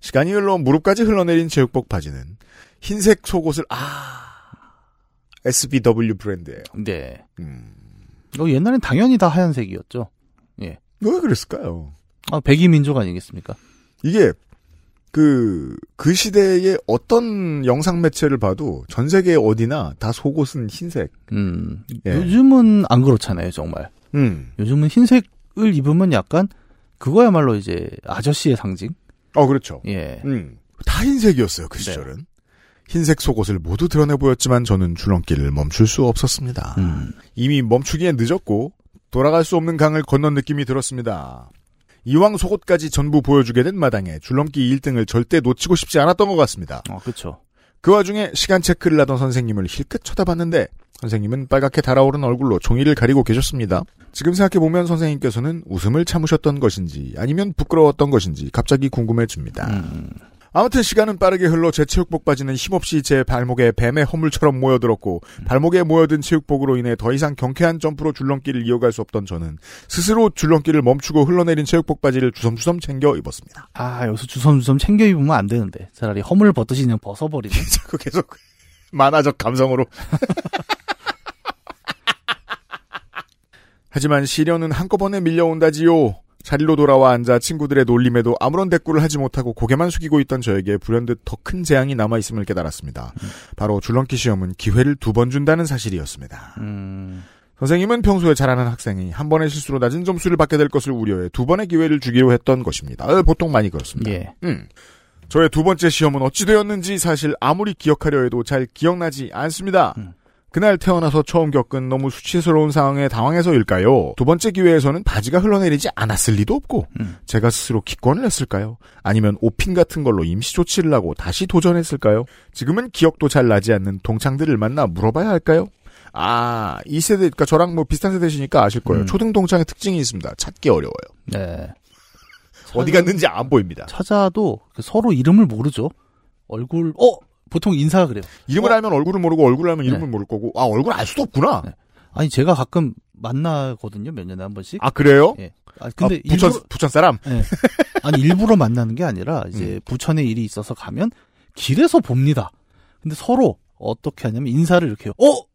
시간이 흘러 무릎까지 흘러내린 제육복 바지는 흰색 속옷을 아 SBW 브랜드예요. 네. 음. 어, 옛날엔 당연히 다 하얀색이었죠. 왜 그랬을까요? 아, 백이민족 아니겠습니까? 이게 그, 그 시대의 어떤 영상 매체를 봐도 전 세계 어디나 다 속옷은 흰색. 음. 예. 요즘은 안 그렇잖아요, 정말. 음. 요즘은 흰색을 입으면 약간 그거야말로 이제 아저씨의 상징? 어, 그렇죠. 예. 음. 다 흰색이었어요, 그 네. 시절은. 흰색 속옷을 모두 드러내 보였지만 저는 줄넘기를 멈출 수 없었습니다. 음. 이미 멈추기엔 늦었고 돌아갈 수 없는 강을 건넌 느낌이 들었습니다. 이왕 속옷까지 전부 보여주게 된 마당에 줄넘기 1등을 절대 놓치고 싶지 않았던 것 같습니다. 어, 그쵸. 그 와중에 시간 체크를 하던 선생님을 힐끗 쳐다봤는데 선생님은 빨갛게 달아오른 얼굴로 종이를 가리고 계셨습니다. 지금 생각해보면 선생님께서는 웃음을 참으셨던 것인지 아니면 부끄러웠던 것인지 갑자기 궁금해집니다. 음. 아무튼 시간은 빠르게 흘러 제 체육복 바지는 힘없이 제 발목에 뱀의 허물처럼 모여들었고 발목에 모여든 체육복으로 인해 더 이상 경쾌한 점프로 줄넘기를 이어갈 수 없던 저는 스스로 줄넘기를 멈추고 흘러내린 체육복 바지를 주섬주섬 챙겨 입었습니다. 아, 여기서 주섬주섬 챙겨 입으면 안 되는데. 차라리 허물 벗듯이 그냥 벗어버리는. 자꾸 계속 만화적 감성으로. 하지만 시련은 한꺼번에 밀려온다지요. 자리로 돌아와 앉아 친구들의 놀림에도 아무런 대꾸를 하지 못하고 고개만 숙이고 있던 저에게 불현듯 더 큰 재앙이 남아 있음을 깨달았습니다. 바로 줄넘기 시험은 기회를 두 번 준다는 사실이었습니다. 음. 선생님은 평소에 잘하는 학생이 한 번의 실수로 낮은 점수를 받게 될 것을 우려해 두 번의 기회를 주기로 했던 것입니다. 어, 보통 많이 그렇습니다. 예. 음. 저의 두 번째 시험은 어찌 되었는지 사실 아무리 기억하려 해도 잘 기억나지 않습니다. 음. 그날 태어나서 처음 겪은 너무 수치스러운 상황에 당황해서일까요? 두 번째 기회에서는 바지가 흘러내리지 않았을 리도 없고 음. 제가 스스로 기권을 했을까요? 아니면 오핀 같은 걸로 임시 조치를 하고 다시 도전했을까요? 지금은 기억도 잘 나지 않는 동창들을 만나 물어봐야 할까요? 아, 이 세대, 그니까 저랑 뭐 비슷한 세대시니까 아실 거예요. 음. 초등 동창의 특징이 있습니다. 찾기 어려워요. 네. 어디 갔는지 안 보입니다. 찾아도 서로 이름을 모르죠. 얼굴, 어! 보통 인사가 그래요. 이름을 어? 알면 얼굴을 모르고 얼굴을 알면 네. 이름을 모를 거고 아 얼굴 알 수도 없구나. 네. 아니, 제가 가끔 만나거든요. 몇 년에 한 번씩. 아 그래요? 예. 아, 근데 아, 부천 일부러, 부천 사람? 예. 아니, 일부러 만나는 게 아니라, 음. 이제, 부천에 일이 있어서 가면, 길에서 봅니다. 근데 서로, 어떻게 하냐면, 인사를 이렇게, 해요. 어?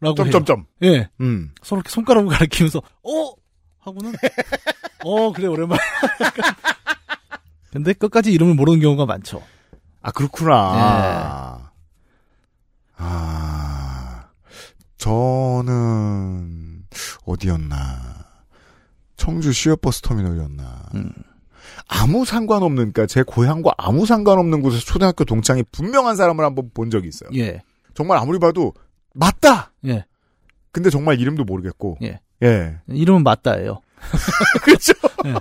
라고 해요. 점점점. 예. 음. 서로 이렇게 손가락을 가리키면서, 어? 하고는, 어, 그래, 오랜만에. 근데 끝까지 이름을 모르는 경우가 많죠. 아 그렇구나. 네. 아 저는 어디였나? 청주 시외버스 터미널이었나? 음. 아무 상관없는, 그러니까 제 고향과 아무 상관없는 곳에서 초등학교 동창이 분명한 사람을 한번 본 적이 있어요. 예. 정말 아무리 봐도 맞다. 예. 근데 정말 이름도 모르겠고. 예. 예. 이름은 맞다예요. 그렇죠. 예.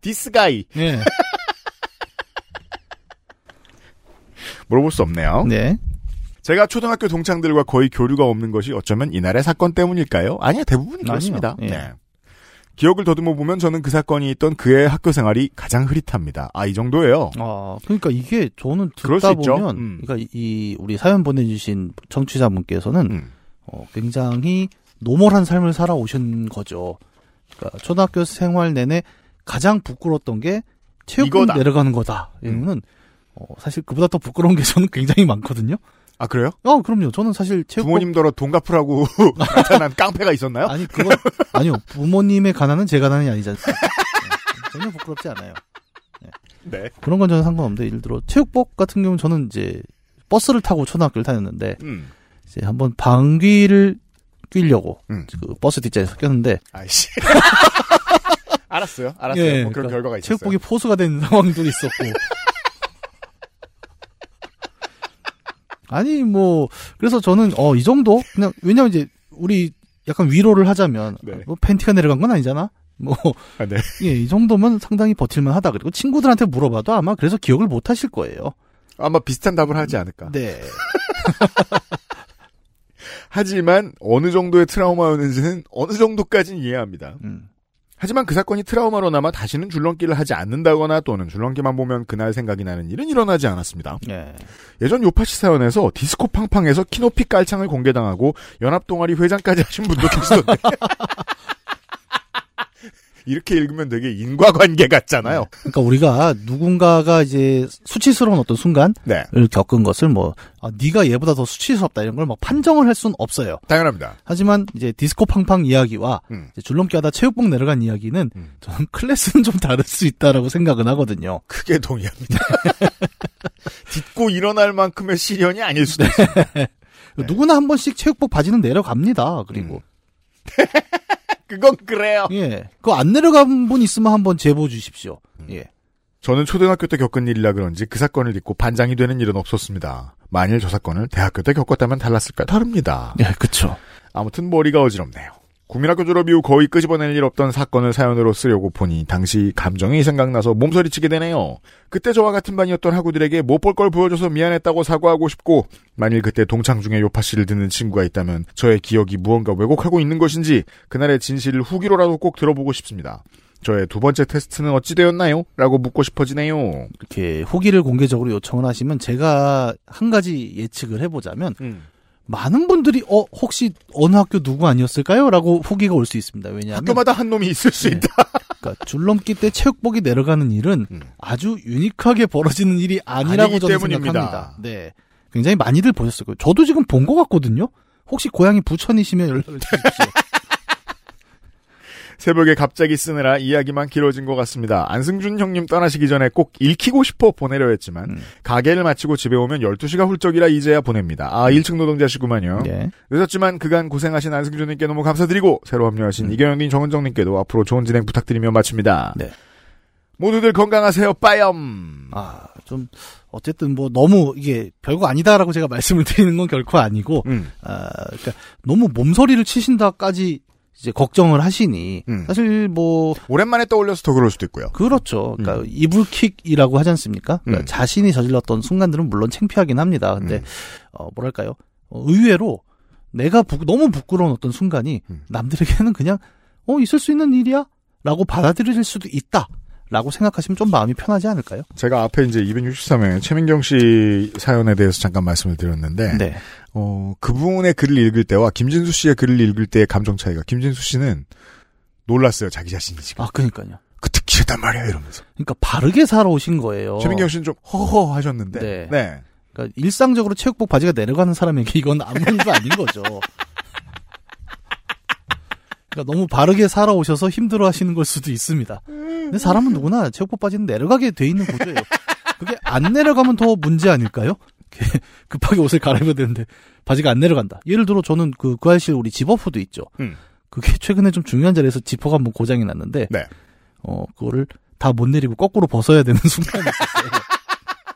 디스가이 예. 물어볼 수 없네요. 네. 제가 초등학교 동창들과 거의 교류가 없는 것이 어쩌면 이날의 사건 때문일까요? 아니야 대부분이 그렇습니다. 아니요. 예. 네. 기억을 더듬어 보면 저는 그 사건이 있던 그해 학교 생활이 가장 흐릿합니다. 아 이 정도예요. 아, 그러니까 이게 저는 듣다. 보면, 음. 그러니까 이- 이 우리 사연 보내주신 청취자분께서는 음. 어, 굉장히 normal한 삶을 살아오신 거죠. 그러니까 초등학교 생활 내내 가장 부끄러웠던 게 체육관. 음. 내려가는 거다. 이거는 어, 사실 그보다 더 부끄러운 게 저는 굉장히 많거든요. 아 그래요? 어, 그럼요. 저는 사실 체육관 부모님더러 돈 갚으라고 나타난 깡패가 있었나요? 아니 그건 아니요. 부모님의 가난은 제 가난이 아니지 않습니까? 네, 전혀 부끄럽지 않아요. 네. 그런 건 저는 상관없는데 예를 들어 체육복 같은 경우는 저는 이제 버스를 타고 초등학교를 다녔는데 음. 이제 한번 방귀를 뀌려고 음. 그 버스 뒷자리에서 꼈는데 아이씨. 알았어요. 알았어요. 예, 뭐 그런 그러니까 결과가 있었어요. 체육복이 포수가 된 상황도 있었고 아니 뭐 그래서 저는 어 이 정도 그냥 왜냐면 이제 우리 약간 위로를 하자면 네. 뭐 팬티가 내려간 건 아니잖아 뭐 아, 네. 예, 이 정도면 상당히 버틸만 하다. 그리고 친구들한테 물어봐도 아마 그래서 기억을 못 하실 거예요. 아마 비슷한 답을 하지 않을까. 네. 하지만 어느 정도의 트라우마였는지는 어느 정도까지는 이해합니다. 음. 하지만 그 사건이 트라우마로 남아 다시는 줄넘기를 하지 않는다거나 또는 줄넘기만 보면 그날 생각이 나는 일은 일어나지 않았습니다. 예. 예전 요파시 사연에서 디스코 팡팡에서 키높이 깔창을 공개당하고 연합동아리 회장까지 하신 분도 계시던데. 이렇게 읽으면 되게 인과관계 같잖아요. 그러니까 우리가 누군가가 이제 수치스러운 어떤 순간을 네. 겪은 것을 뭐 아, 네가 얘보다 더 수치스럽다 이런 걸 막 판정을 할 수는 없어요. 당연합니다. 하지만 이제 디스코 팡팡 이야기와 음. 이제 줄넘기 하다 체육복 내려간 이야기는 음. 저는 클래스는 좀 다를 수 있다라고 생각은 하거든요. 크게 동의합니다. 딛고 일어날 만큼의 시련이 아닐 수도 있습니다. 네. 누구나 한 번씩 체육복 바지는 내려갑니다. 그리고 그건 그래요. 예, 그거 안 내려간 분 있으면 한번 제보 주십시오. 음. 예. 저는 초등학교 때 겪은 일이라 그런지 그 사건을 잊고 반장이 되는 일은 없었습니다. 만일 저 사건을 대학교 때 겪었다면 달랐을까 다릅니다. 예, 그쵸. 아무튼 머리가 어지럽네요. 국민학교 졸업 이후 거의 끄집어낼 일 없던 사건을 사연으로 쓰려고 보니 당시 감정이 생각나서 몸서리치게 되네요. 그때 저와 같은 반이었던 학우들에게 못 볼 걸 보여줘서 미안했다고 사과하고 싶고 만일 그때 동창 중에 요파 씨를 듣는 친구가 있다면 저의 기억이 무언가 왜곡하고 있는 것인지 그날의 진실을 후기로라도 꼭 들어보고 싶습니다. 저의 두 번째 테스트는 어찌 되었나요? 라고 묻고 싶어지네요. 이렇게 후기를 공개적으로 요청을 하시면 제가 한 가지 예측을 해보자면 많은 분들이 어 혹시 어느 학교 누구 아니었을까요? 라고 후기가 올 수 있습니다. 왜냐하면 학교마다 한 놈이 있을 수 네. 있다. 그러니까 줄넘기 때 체육복이 내려가는 일은 음. 아주 유니크하게 벌어지는 일이 아니라고 저는 때문입니다. 생각합니다. 네, 굉장히 많이들 보셨을 거예요. 저도 지금 본 것 같거든요. 혹시 고향이 부천이시면 연락을 주십시오. 새벽에 갑자기 쓰느라 이야기만 길어진 것 같습니다. 안승준 형님 떠나시기 전에 꼭 읽히고 싶어 보내려 했지만 음. 가게를 마치고 집에 오면 12시가 훌쩍이라 이제야 보냅니다. 아 1층 노동자시구만요. 네. 늦었지만 그간 고생하신 안승준님께 너무 감사드리고 새로 합류하신 음. 이경영님 정은정님께도 앞으로 좋은 진행 부탁드리며 마칩니다. 네. 모두들 건강하세요. 빠염. 아, 좀 어쨌든 뭐 너무 이게 별거 아니다라고 제가 말씀을 드리는 건 결코 아니고 음. 아, 그러니까 너무 몸서리를 치신다까지 이제 걱정을 하시니 음. 사실 뭐 오랜만에 떠올려서 더 그럴 수도 있고요. 그렇죠. 그러니까 이불킥이라고 하지 않습니까? 그러니까 음. 자신이 저질렀던 순간들은 물론 창피하긴 합니다. 근데 음. 어 뭐랄까요? 어, 의외로 내가 부- 너무 부끄러운 어떤 순간이 음. 남들에게는 그냥 어 있을 수 있는 일이야라고 받아들일 수도 있다. 라고 생각하시면 좀 마음이 편하지 않을까요? 제가 앞에 이제 263회 최민경 씨 사연에 대해서 잠깐 말씀을 드렸는데, 네. 어, 그분의 글을 읽을 때와 김진수 씨의 글을 읽을 때의 감정 차이가, 김진수 씨는 놀랐어요, 자기 자신이 지금. 아, 그니까요. 그 듣기 싫단 말이야, 이러면서. 그러니까 바르게 살아오신 거예요. 최민경 씨는 좀 허허 하셨는데, 네. 네. 그러니까 일상적으로 체육복 바지가 내려가는 사람에게 이건 아무 일도 아닌 거죠. 그러니까 너무 바르게 살아오셔서 힘들어 하시는 걸 수도 있습니다. 근데 사람은 누구나 체육복 바지는 내려가게 돼 있는 구조예요. 그게 안 내려가면 더 문제 아닐까요? 급하게 옷을 갈아입어야 되는데 바지가 안 내려간다. 예를 들어 저는 그, 그 알실 우리 집어후드 있죠. 음. 그게 최근에 좀 중요한 자리에서 지퍼가 한번 고장이 났는데, 네. 어, 그거를 다 못 내리고 거꾸로 벗어야 되는 순간이 있었어요.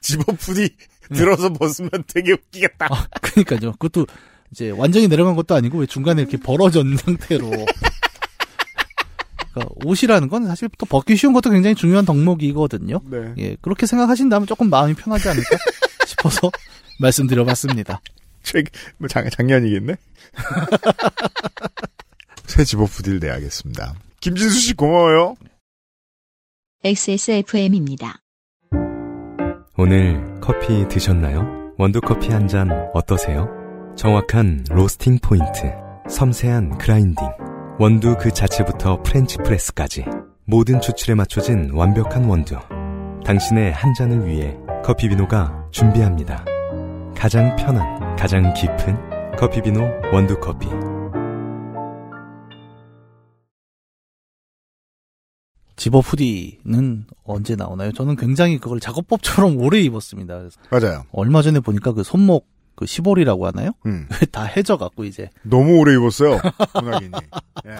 집어 푸디 들어서 벗으면 되게 웃기겠다. 아, 그니까요. 그것도 이제 완전히 내려간 것도 아니고 왜 중간에 이렇게 벌어진 상태로. 그러니까 옷이라는 건 사실 또 벗기 쉬운 것도 굉장히 중요한 덕목이거든요. 네. 예, 그렇게 생각하신다면 조금 마음이 편하지 않을까 싶어서 말씀드려봤습니다. 최, 뭐 작, 작년이겠네? 새 집어 푸디를 내야겠습니다. 김진수 씨 고마워요. XSFM입니다. 오늘 커피 드셨나요? 원두커피 한 잔 어떠세요? 정확한 로스팅 포인트, 섬세한 grinding, 원두 그 자체부터 French press까지 모든 추출에 맞춰진 완벽한 원두. 당신의 한 잔을 위해 커피비노가 준비합니다. 가장 편한, 가장 깊은 커피비노 원두커피. zip-up hoodie는 언제 나오나요? 저는 굉장히 그걸 작업복처럼 오래 입었습니다. 맞아요. 얼마 전에 보니까 그 손목 그 시보리라고 하나요? 음. 다 해져갖고 이제 너무 오래 입었어요. 문학인이. 예.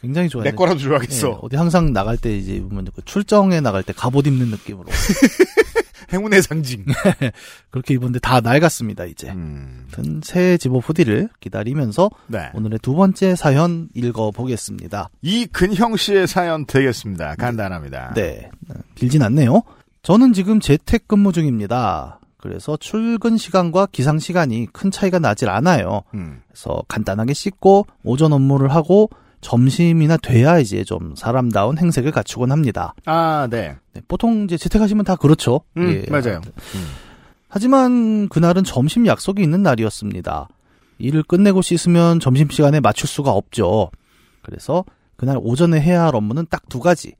굉장히 좋아요. 내 거라도 좋아하겠어. 예, 어디 항상 나갈 때 이제 보면 그 출정에 나갈 때 갑옷 입는 느낌으로 행운의 상징. 그렇게 입었는데 다 낡았습니다 이제. 음. 새 zip-up hoodie를 기다리면서 네. 오늘의 두 번째 사연 읽어보겠습니다. 이근형 씨의 사연 되겠습니다. 간단합니다. 네, 어, 길진 않네요. 저는 지금 재택근무 중입니다. 그래서 출근 시간과 기상 시간이 큰 차이가 나질 않아요. 음. 그래서 간단하게 씻고 오전 업무를 하고 점심이나 돼야 이제 좀 사람다운 행색을 갖추곤 합니다. 아, 네. 네, 보통 이제 재택하시면 다 그렇죠. 음, 예. 맞아요. 하지만 그날은 점심 약속이 있는 날이었습니다. 일을 끝내고 씻으면 점심 시간에 맞출 수가 없죠. 그래서 그날 오전에 해야 할 업무는 딱 두 가지.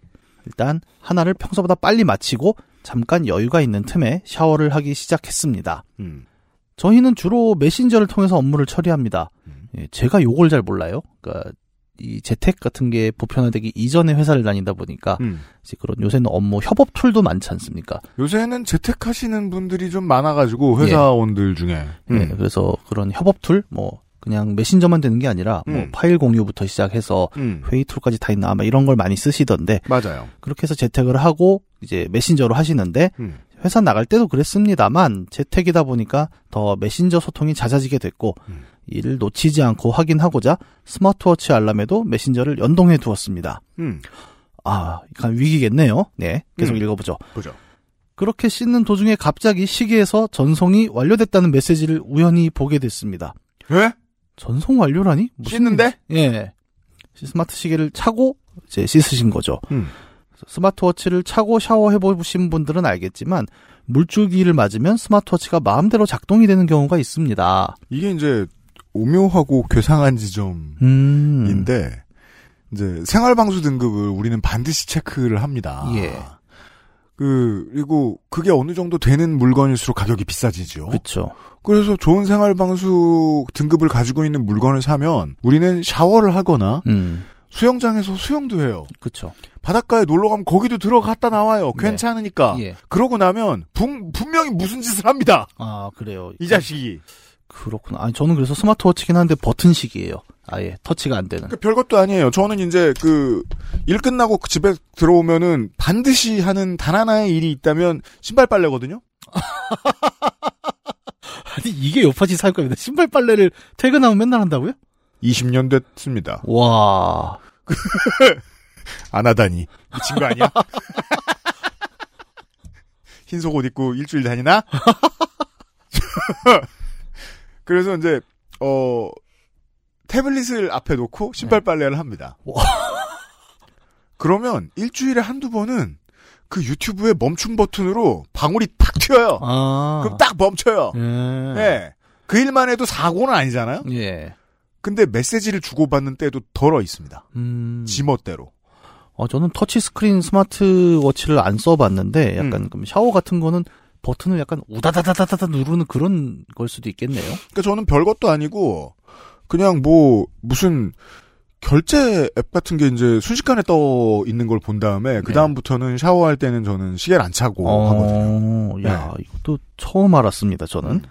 일단 하나를 평소보다 빨리 마치고 잠깐 여유가 있는 틈에 샤워를 하기 시작했습니다. 음. 저희는 주로 메신저를 통해서 업무를 처리합니다. 음. 예, 제가 요걸 잘 몰라요. 그러니까 이 재택 같은 게 보편화되기 이전에 회사를 다니다 보니까 음. 이제 그런 요새는 업무 협업 tool도 많지 않습니까? 요새는 재택하시는 분들이 좀 많아가지고 회사원들 중에. 음. 네, 그래서 그런 협업 tool, 뭐, 그냥 메신저만 되는 게 아니라, 뭐, 음. 파일 공유부터 시작해서 음. 회의 tool까지 다 있나, 아마 이런 걸 많이 쓰시던데, 맞아요. 그렇게 해서 재택을 하고, 이제 메신저로 하시는데, 음. 회사 나갈 때도 그랬습니다만, 재택이다 보니까 더 메신저 소통이 잦아지게 됐고, 음. 이를 놓치지 않고 확인하고자 스마트워치 알람에도 메신저를 연동해 두었습니다. 음. 아, 약간 위기겠네요. 네, 계속 음. 읽어보죠. 보죠. 그렇게 씻는 도중에 갑자기 시계에서 전송이 완료됐다는 메시지를 우연히 보게 됐습니다. 왜? 전송 완료라니? 무슨 씻는데? 예. 스마트 시계를 차고 이제 씻으신 거죠. 음. 스마트워치를 차고 샤워해 보신 분들은 알겠지만 물줄기를 맞으면 스마트워치가 마음대로 작동이 되는 경우가 있습니다. 이게 이제 오묘하고 괴상한 지점인데, 음. 이제 생활방수 등급을 우리는 반드시 체크를 합니다. 예. 그, 그리고 그게 어느 정도 되는 물건일수록 가격이 비싸지죠. 그렇죠. 그래서 좋은 생활 방수 등급을 가지고 있는 물건을 사면 우리는 샤워를 하거나 음. 수영장에서 수영도 해요. 그렇죠. 바닷가에 놀러 가면 거기도 들어갔다 나와요. 네. 괜찮으니까. 예. 그러고 나면 분, 분명히 무슨 짓을 합니다. 아, 그래요. 이 자식이. 그렇구나. 아니 저는 그래서 스마트워치긴 한데 버튼식이에요. 아예 터치가 안 되는. 그 별것도 아니에요. 저는 이제 그 일 끝나고 그 집에 들어오면은 반드시 하는 단 하나의 일이 있다면 신발 빨래거든요. 아니 이게 요파시 살 겁니다. 신발 빨래를 퇴근하면 맨날 한다고요? 20년 됐습니다. 와. 안 하다니. 미친 거 아니야? 흰 속 옷 입고 일주일 다니나? 그래서 이제, 어, 태블릿을 앞에 놓고 신발 빨래를 합니다. 와. 그러면 일주일에 한두 번은 그 유튜브의 멈춤 버튼으로 방울이 팍 튀어요. 아. 그럼 딱 멈춰요. 예. 네. 그 일만 해도 사고는 아니잖아요. 예. 근데 메시지를 주고받는 때도 덜어 있습니다. 음. 지멋대로. 어, 저는 터치 스크린 스마트워치를 안 써봤는데, 약간 음. 샤워 같은 거는 버튼을 약간 우다다다다다다 누르는 그런 걸 수도 있겠네요. 그러니까 저는 별것도 아니고 그냥 뭐 무슨 결제 앱 같은 게 이제 순식간에 떠 있는 걸 본 다음에 그 다음부터는 샤워할 때는 저는 시계를 안 차고 하거든요. 어, 야, 이것도 처음 알았습니다, 저는.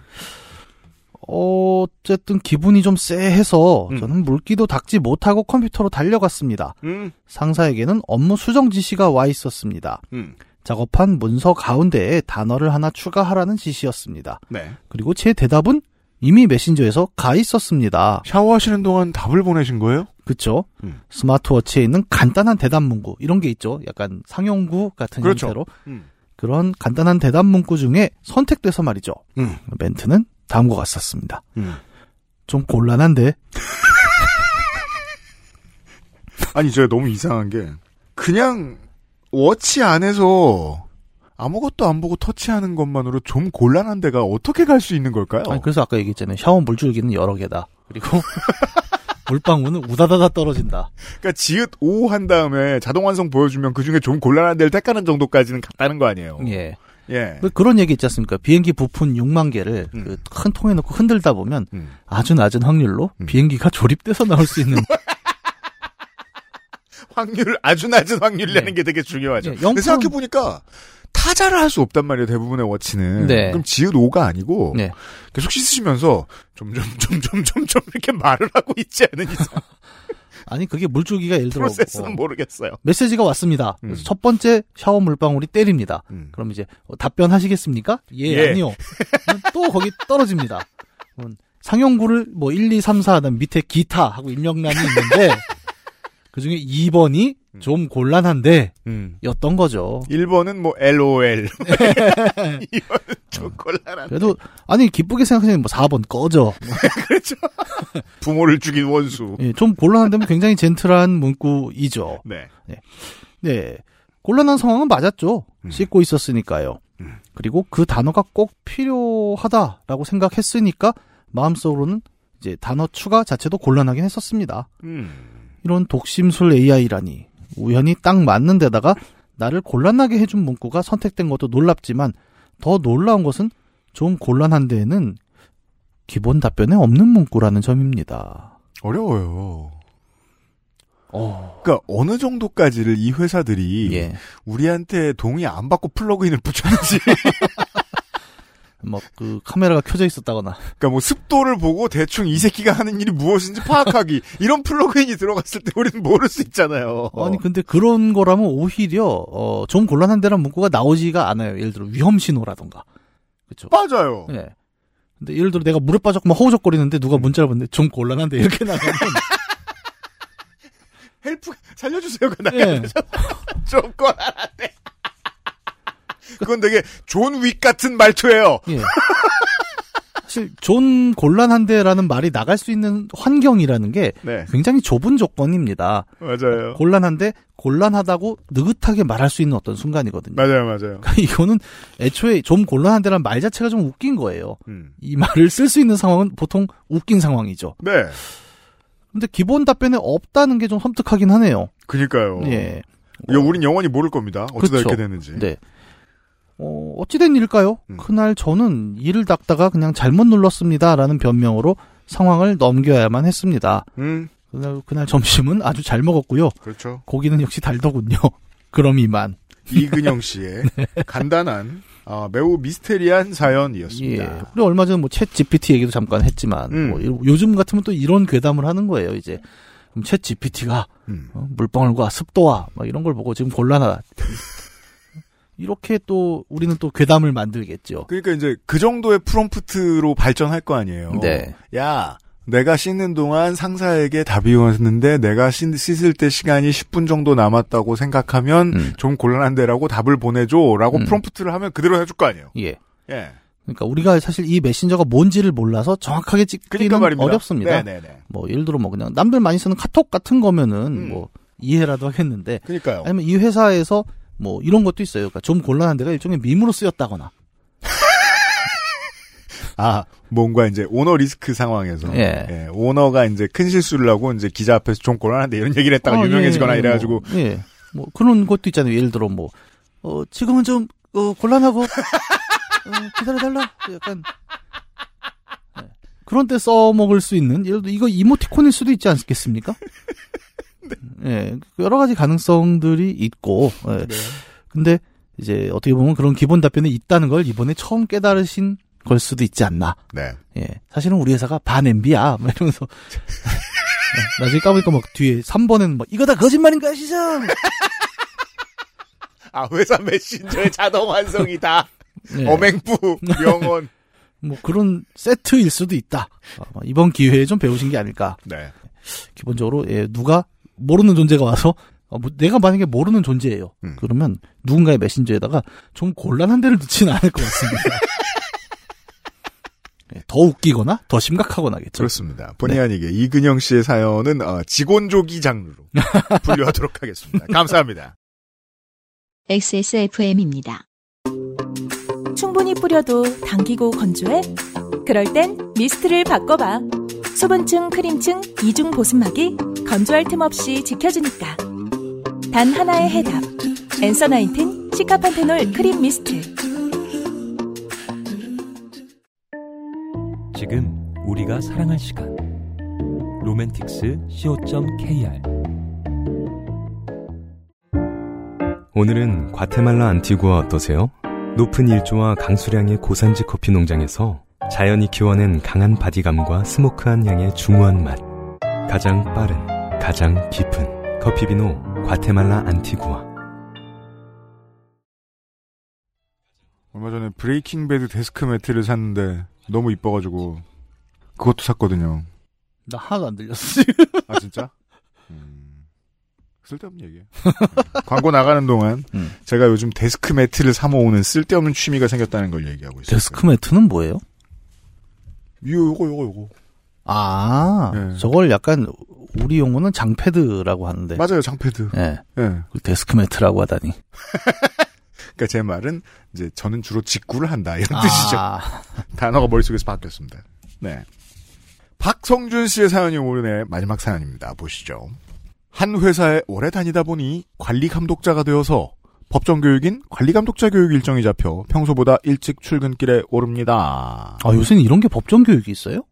어쨌든 기분이 좀 쎄해서 음. 저는 물기도 닦지 못하고 컴퓨터로 달려갔습니다. 음, 상사에게는 업무 수정 지시가 와 있었습니다. 음, 작업한 문서 가운데에 단어를 하나 추가하라는 지시였습니다. 네. 그리고 제 대답은 이미 메신저에서 가 있었습니다. 샤워하시는 동안 답을 보내신 거예요? 그쵸? 음. 스마트워치에 있는 간단한 대답 문구 이런 게 있죠. 약간 상용구 같은 그렇죠. 형태로 음. 그런 간단한 대답 문구 중에 선택돼서 말이죠. 음. 멘트는 다음과 같았습니다. 음. 좀 곤란한데 아니 제가 너무 이상한 게 그냥 워치 안에서 아무것도 안 보고 터치하는 것만으로 좀 곤란한 데가 어떻게 갈 수 있는 걸까요? 아니, 그래서 아까 얘기했잖아요. 샤워 물줄기는 여러 개다. 그리고 물방울은 우다다다 떨어진다. 그러니까 지읒 오 한 다음에 자동 완성 보여주면 그 중에 좀 곤란한 데를 택하는 정도까지는 갔다는 거 아니에요. 예. 예. 그- 그런 얘기 있지 않습니까? 비행기 부품 6만 개를 음. 그 큰 통에 넣고 흔들다 보면 음. 아주 낮은 확률로 음. 비행기가 조립돼서 나올 수 있는 확률 아주 낮은 확률이라는 네. 게 되게 중요하죠. 네, 근데 0%. 생각해 보니까 타자를 할 수 없단 말이에요. 대부분의 워치는. 네. 그럼 지읒 오가 아니고 네. 계속 씻으시면서 점점 점점 점점 이렇게 말을 하고 있지 않은 이상 아니 그게 물줄기가 예를 들어 프로세스는 어, 모르겠어요. 메시지가 왔습니다. 음. 그래서 첫 번째 샤워 물방울이 때립니다. 음. 그럼 이제 어, 답변하시겠습니까? 예, 예. 아니요. 또 거기 떨어집니다. 상용구를 뭐 1, 2, 3, 4 하면 밑에 기타 하고 입력란이 있는데 그중에 2번이 좀 곤란한데 음. 였던 거죠. 1번은 뭐 LOL. 2번은 좀 곤란한. 그래도 아니 기쁘게 생각하면 뭐 4번 꺼져. 그렇죠. 부모를 죽인 원수. 예, 좀 곤란한데 굉장히 젠틀한 문구이죠. 네. 네. 곤란한 상황은 맞았죠. 음. 씻고 있었으니까요. 음. 그리고 그 단어가 꼭 필요하다라고 생각했으니까 마음속으로는 이제 단어 추가 자체도 곤란하긴 했었습니다. 음. 이런 독심술 AI라니 우연히 딱 맞는 데다가 나를 곤란하게 해준 문구가 선택된 것도 놀랍지만 더 놀라운 것은 좀 곤란한 데에는 기본 답변에 없는 문구라는 점입니다. 어려워요. 어, 그러니까 어느 정도까지를 이 회사들이 예. 우리한테 동의 안 받고 플러그인을 붙였는지 뭐그 카메라가 켜져 있었다거나 그러니까 뭐 습도를 보고 대충 이 새끼가 하는 일이 무엇인지 파악하기 이런 플러그인이 들어갔을 때 우리는 모를 수 있잖아요. 아니 근데 그런 거라면 오히려 어, 좀 곤란한 데란 문구가 나오지가 않아요. 예를 들어 위험 신호라던가. 그렇죠. 맞아요. 예. 근데 예를 들어 내가 물에 빠졌고 막 허우적거리는데 누가 문자를 보는데 좀 곤란한데 이렇게 나가면 help 살려주세요가 나가야 예. 되잖아. 좀 곤란한데. 그건 되게 존 윅 같은 말투예요. 예. 사실 좀 곤란한데라는 말이 나갈 수 있는 환경이라는 게 네, 굉장히 좁은 조건입니다. 맞아요. 곤란한데 곤란하다고 느긋하게 말할 수 있는 어떤 순간이거든요. 맞아요, 맞아요. 그러니까 이거는 애초에 좀 곤란한데라는 말 자체가 좀 웃긴 거예요. 음. 이 말을 쓸 수 있는 상황은 보통 웃긴 상황이죠. 네, 근데 기본 답변에 없다는 게 좀 섬뜩하긴 하네요. 그니까요. 예. 이거 우린 영원히 모를 겁니다. 어쩌다 그쵸. 이렇게 됐는지. 네. 어, 어찌된 일일까요? 음. 그날 저는 이를 닦다가 그냥 잘못 눌렀습니다. 라는 변명으로 상황을 넘겨야만 했습니다. 음, 그날, 그날 점심은 아주 잘 먹었고요. 그렇죠. 고기는 역시 달더군요. 그럼 이만. 이근영 씨의 간단한, 아, 매우 미스테리한 예. 사연이었습니다. 우리 얼마 전에 뭐챗 GPT 얘기도 잠깐 했지만, 음. 뭐 요- 요즘 같으면 또 이런 괴담을 하는 거예요, 이제. 그럼 챗 GPT가 음. 어, 물방울과 습도와 막 이런 걸 보고 지금 곤란하다. 이렇게 또 우리는 또 괴담을 만들겠죠. 그러니까 이제 그 정도의 프롬프트로 발전할 거 아니에요. 네. 야, 내가 씻는 동안 상사에게 답이 왔는데 내가 씻, 씻을 때 시간이 10분 정도 남았다고 생각하면 음. 좀 곤란한데라고 답을 보내줘라고 음. 프롬프트를 하면 그대로 해줄 거 아니에요. 예. 예. 그러니까 우리가 사실 이 메신저가 뭔지를 몰라서 정확하게 찍기는 그러니까. 어렵습니다. 네네네. 뭐 예를 들어 뭐 그냥 남들 많이 쓰는 카톡 같은 거면은 음. 뭐 이해라도 하겠는데 그러니까요. 아니면 이 회사에서 뭐 이런 것도 있어요. 그러니까 좀 곤란한 데가 일종의 밈으로 쓰였다거나. 아, 뭔가 이제 오너 리스크 상황에서 예. 예, 오너가 이제 큰 실수를 하고 이제 기자 앞에서 좀 곤란한데 이런 얘기를 했다가 아, 유명해지거나 예, 이래가지고 뭐, 예. 뭐 그런 것도 있잖아요. 예를 들어 뭐 어, 지금은 좀 어, 곤란하고 어, 기다려달라. 약간 예. 그런 때 써먹을 수 있는 예를 들어 이거 이모티콘일 수도 있지 않겠습니까? 예, 여러 가지 가능성들이 있고, 예. 근데 이제 어떻게 보면 그런 기본 답변이 있다는 걸 이번에 처음 깨달으신 걸 수도 있지 않나. 네. 예, 사실은 우리 회사가 반 MB야. 막 이러면서 예, 나중에 까보니까 막 뒤에 3번에는 막 이거 다 거짓말인 거 아시죠? 아 회사 메신저의 자동 완성이다. 예. 어맹부 명언. 뭐 그런 세트일 수도 있다. 아마 이번 기회에 좀 배우신 게 아닐까. 네. 기본적으로 예, 누가 모르는 존재가 와서 어, 뭐 내가 만약에 모르는 존재예요. 음. 그러면 누군가의 메신저에다가 좀 곤란한 데를 넣지는 않을 것 같습니다. 예, 더 웃기거나 더 심각하거나겠죠. 그렇습니다. 본의 아니게 이근영 씨의 사연은 어, 직원조기 장르로 분류하도록 하겠습니다. 감사합니다. XSFM입니다. 충분히 뿌려도 당기고 건조해? 그럴 땐 미스트를 바꿔봐. 수분층, 크림층, 이중 보습막이 건조할 틈 없이 지켜주니까. 단 하나의 해답. Answer Nineteen 시카판테놀 크림 미스트. 지금 우리가 사랑할 시간 로맨틱스 co.kr 오늘은 과테말라 안티구아 어떠세요? 높은 일조와 강수량의 고산지 커피 농장에서 자연이 키워낸 강한 바디감과 스모크한 향의 중후한 맛 가장 빠른 가장 깊은 커피비노 과테말라 안티구아 얼마 전에 Breaking Bad desk mat를 샀는데 너무 이뻐가지고 그것도 샀거든요. 나 하나도 안 들렸어. 아 진짜? 음, 쓸데없는 얘기예요. 음, 광고 나가는 동안 음. 제가 요즘 desk mat를 사 모으는 쓸데없는 취미가 생겼다는 걸 얘기하고 있어요. desk mat는 뭐예요? 요거 요거 요거. 아, 예. 저걸 약간 우리 용어는 장패드라고 하는데. 맞아요 장패드. 예. 예. 그 desk mat라고 하다니. 그러니까 제 말은 이제 저는 주로 직구를 한다 이런 뜻이죠. 아, 단어가 머릿속에서 바뀌었습니다. 네. 박성준 씨의 사연이 오늘의 마지막 사연입니다. 보시죠. 한 회사에 오래 다니다 보니 관리 감독자가 되어서 법정 교육인 관리 감독자 교육 일정이 잡혀 평소보다 일찍 출근길에 오릅니다. 아, 요새는 이런 게 법정 교육이 있어요?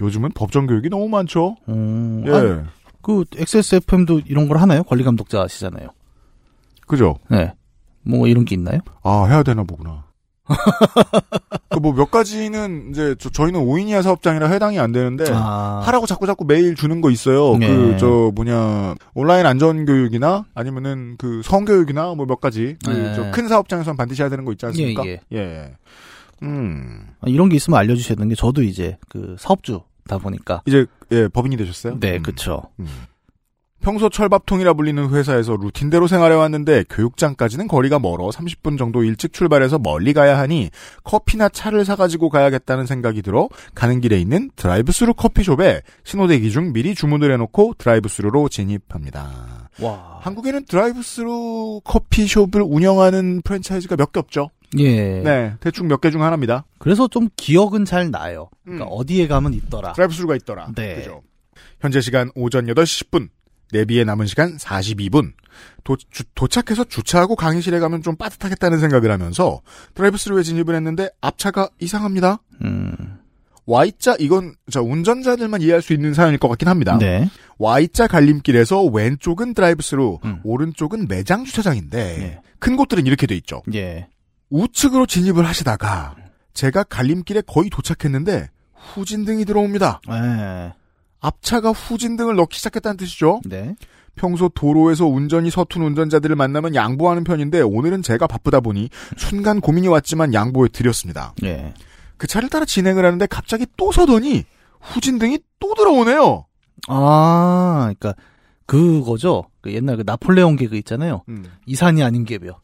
요즘은 법정 교육이 너무 많죠. 음, 예. 아, 그 XSFM도 이런 걸 하나요? 관리 감독자 하시잖아요. 그죠? 네. 뭐 이런 게 있나요? 아, 해야 되나 보구나. 그 뭐 몇 가지는 이제 저, 저희는 오인이야 사업장이라 해당이 안 되는데 아, 하라고 자꾸 자꾸 메일 주는 거 있어요. 네. 그저 뭐냐 온라인 안전 교육이나 아니면은 그 성교육이나 뭐 몇 가지 네. 그 큰 사업장에서는 반드시 해야 되는 거 있지 않습니까? 예, 예. 음. 아, 이런 게 있으면 알려주셔야 되는 게 저도 이제 그 사업주다 보니까. 이제 예 법인이 되셨어요? 네, 음. 그쵸. 음. 평소 철밥통이라 불리는 회사에서 루틴대로 생활해 왔는데 교육장까지는 거리가 멀어 30분 정도 일찍 출발해서 멀리 가야 하니 커피나 차를 사가지고 가야겠다는 생각이 들어 가는 길에 있는 드라이브스루 커피숍에 신호대기 중 미리 주문을 해놓고 드라이브스루로 진입합니다. 와. 한국에는 드라이브스루 커피숍을 운영하는 프랜차이즈가 몇 개 없죠. 예. 네, 대충 몇 개 중 하나입니다. 그래서 좀 기억은 잘 나요. 그러니까 음. 어디에 가면 있더라. 드라이브스루가 있더라. 네. 그죠. 현재 시간 오전 8시 10분. 내비에 남은 시간 42분. 도, 착해서 주차하고 강의실에 가면 좀 빠듯하겠다는 생각을 하면서 드라이브스루에 진입을 했는데 앞차가 이상합니다. 음. Y자 이건 자 운전자들만 이해할 수 있는 사연일 것 같긴 합니다. 네. Y자 갈림길에서 왼쪽은 드라이브스루, 음. 오른쪽은 매장 주차장인데 예. 큰 곳들은 이렇게 돼 있죠. 예. 우측으로 진입을 하시다가 제가 갈림길에 거의 도착했는데 후진등이 들어옵니다. 예. 앞차가 후진등을 넣기 시작했다는 뜻이죠. 네. 평소 도로에서 운전이 서툰 운전자들을 만나면 양보하는 편인데 오늘은 제가 바쁘다 보니 순간 고민이 왔지만 양보해 드렸습니다. 예. 그 차를 따라 진행을 하는데 갑자기 또 서더니 후진등이 또 들어오네요. 아, 그러니까 그거죠. 그 옛날 그 나폴레옹 개그 있잖아요. 이산이 아닌 개벼.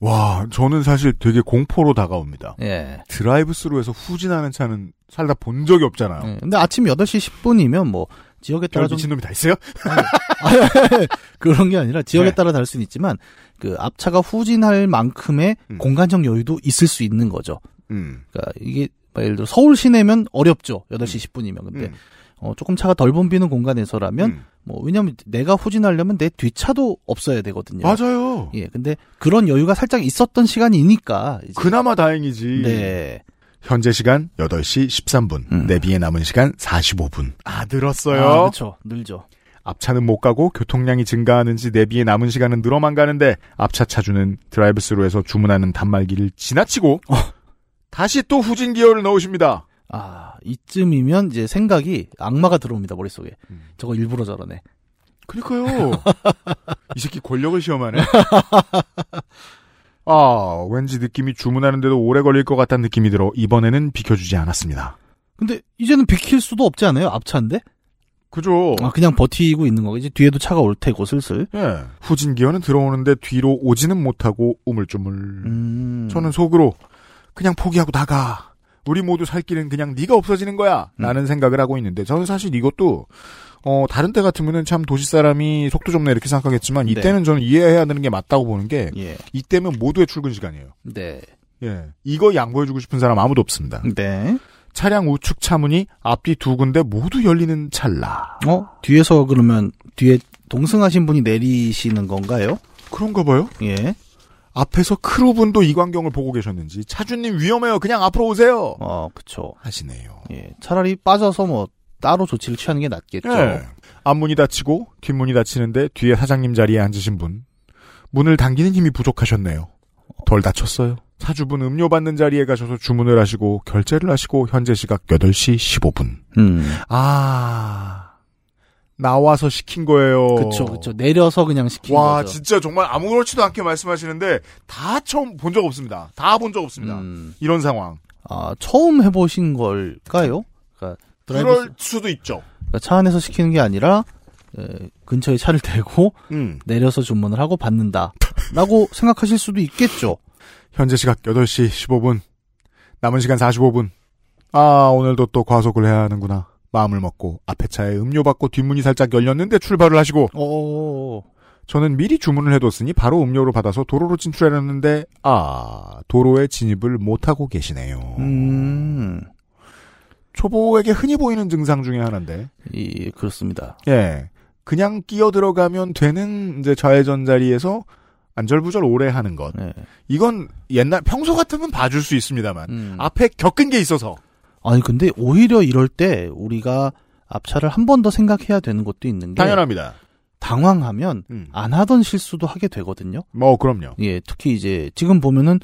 와, 저는 사실 되게 공포로 다가옵니다. 예. 드라이브 스루에서 후진하는 차는 살다 본 적이 없잖아요. 예. 근데 아침 8시 10분이면 뭐 지역에 따라 별좀 미친놈이 다 있어요? 그런 게 아니라 지역에 네. 따라 다를 수는 있지만 그 앞차가 후진할 만큼의 음. 공간적 여유도 있을 수 있는 거죠. 음. 그러니까 이게 뭐 예를 들어 서울 시내면 어렵죠. 8시 10분이면. 근데 음. 어, 조금 차가 덜 붐비는 공간에서라면 음. 뭐 왜냐면 내가 후진하려면 내 뒷차도 없어야 되거든요. 맞아요. 예. 근데 그런 여유가 살짝 있었던 시간이니까 이제 그나마 다행이지. 네. 현재 시간 8시 13분. 음. 내비에 남은 시간 45분. 아, 늘었어요. 아, 그렇죠. 늘죠. 앞차는 못 가고 교통량이 증가하는지 내비에 남은 시간은 늘어만 가는데 앞차 차주는 드라이브 스루에서 주문하는 단말기를 지나치고 어. 다시 또 후진 기어를 넣으십니다. 아, 이쯤이면 이제 생각이 악마가 들어옵니다, 머릿속에. 음. 저거 일부러 저러네. 그러니까요. 이 새끼 권력을 시험하네. 아, 왠지 느낌이 주문하는데도 오래 걸릴 것 같다는 느낌이 들어 이번에는 비켜주지 않았습니다. 근데 이제는 비킬 수도 없지 않아요? 앞차인데? 그죠? 아, 그냥 버티고 있는 거. 이제 뒤에도 차가 올 테고 슬슬. 예. 후진 기어는 들어오는데 뒤로 오지는 못하고 우물쭈물. 음. 저는 속으로 그냥 포기하고 나가. 우리 모두 살 길은 그냥 네가 없어지는 거야. 음. 라는 생각을 하고 있는데 저는 사실 이것도 어 다른 때 같으면은 참 도시 사람이 속도 좀내 이렇게 생각하겠지만 네. 이때는 저는 이해해야 되는 게 맞다고 보는 게 예. 이때면 모두의 출근 시간이에요. 네. 예. 이거 양보해 주고 싶은 사람 아무도 없습니다. 네. 차량 우측 차문이 앞뒤 두 군데 모두 열리는 찰나. 어? 뒤에서 그러면 뒤에 동승하신 분이 내리시는 건가요? 그런가 봐요. 예. 앞에서 크루분도 이 광경을 보고 계셨는지 차주님 위험해요. 그냥 앞으로 오세요. 어, 그쵸. 하시네요. 예. 차라리 빠져서 뭐 따로 조치를 취하는 게 낫겠죠. 예. 앞문이 닫히고 뒷문이 닫히는데 뒤에 사장님 자리에 앉으신 분 문을 당기는 힘이 부족하셨네요. 덜 다쳤어요. 차주분 음료 받는 자리에 가셔서 주문을 하시고 결제를 하시고 현재 시각 8시 15분. 음. 아 나와서 시킨 거예요. 그쵸, 그쵸. 내려서 그냥 시킨 와 거죠. 진짜 정말 아무렇지도 않게 말씀하시는데 다 처음 본 적 없습니다. 다 본 적 없습니다. 음. 이런 상황. 아, 처음 해보신 걸까요? 그러니까 드라이브 그럴 수도 있죠. 그러니까 차 안에서 시키는 게 아니라 에, 근처에 차를 대고 음. 내려서 주문을 하고 받는다라고 생각하실 수도 있겠죠. 현재 시각 8시 15분. 남은 시간 45분. 아, 오늘도 또 과속을 해야 하는구나. 마음을 먹고 앞에 차에 음료 받고 뒷문이 살짝 열렸는데 출발을 하시고 어, 저는 미리 주문을 해뒀으니 바로 음료를 받아서 도로로 진출하려는데 아, 도로에 진입을 못하고 계시네요. 음, 초보에게 흔히 보이는 증상 중에 하나인데 이 그렇습니다. 예. 그냥 끼어 들어가면 되는 이제 좌회전 자리에서 안절부절 오래 하는 것. 네. 이건 옛날 평소 같으면 봐줄 수 있습니다만 음. 앞에 겪은 게 있어서 아니 근데 오히려 이럴 때 우리가 앞차를 한 번 더 생각해야 되는 것도 있는 게 당연합니다. 당황하면 음. 안 하던 실수도 하게 되거든요. 뭐 그럼요. 예, 특히 이제 지금 보면은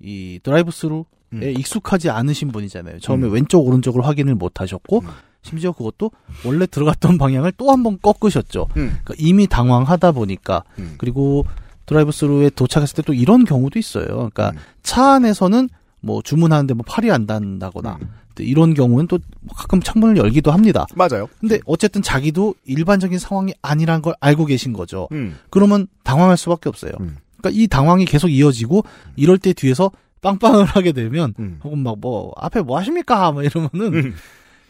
이 드라이브 스루에 음. 익숙하지 않으신 분이잖아요. 처음에 음. 왼쪽 오른쪽을 확인을 못 하셨고 음. 심지어 그것도 원래 들어갔던 방향을 또 한 번 꺾으셨죠. 음. 그러니까 이미 당황하다 보니까 음. 그리고 드라이브 스루에 도착했을 때 또 이런 경우도 있어요. 그러니까 음. 차 안에서는 뭐 주문하는데 뭐 팔이 안 닿는다거나 음. 또 이런 경우는 또 가끔 창문을 열기도 합니다. 맞아요. 근데 어쨌든 자기도 일반적인 상황이 아니란 걸 알고 계신 거죠. 음. 그러면 당황할 수밖에 없어요. 음. 그러니까 이 당황이 계속 이어지고 이럴 때 뒤에서 빵빵을 하게 되면 음. 혹은 막 뭐 앞에 뭐 하십니까? 막 이러면은 음.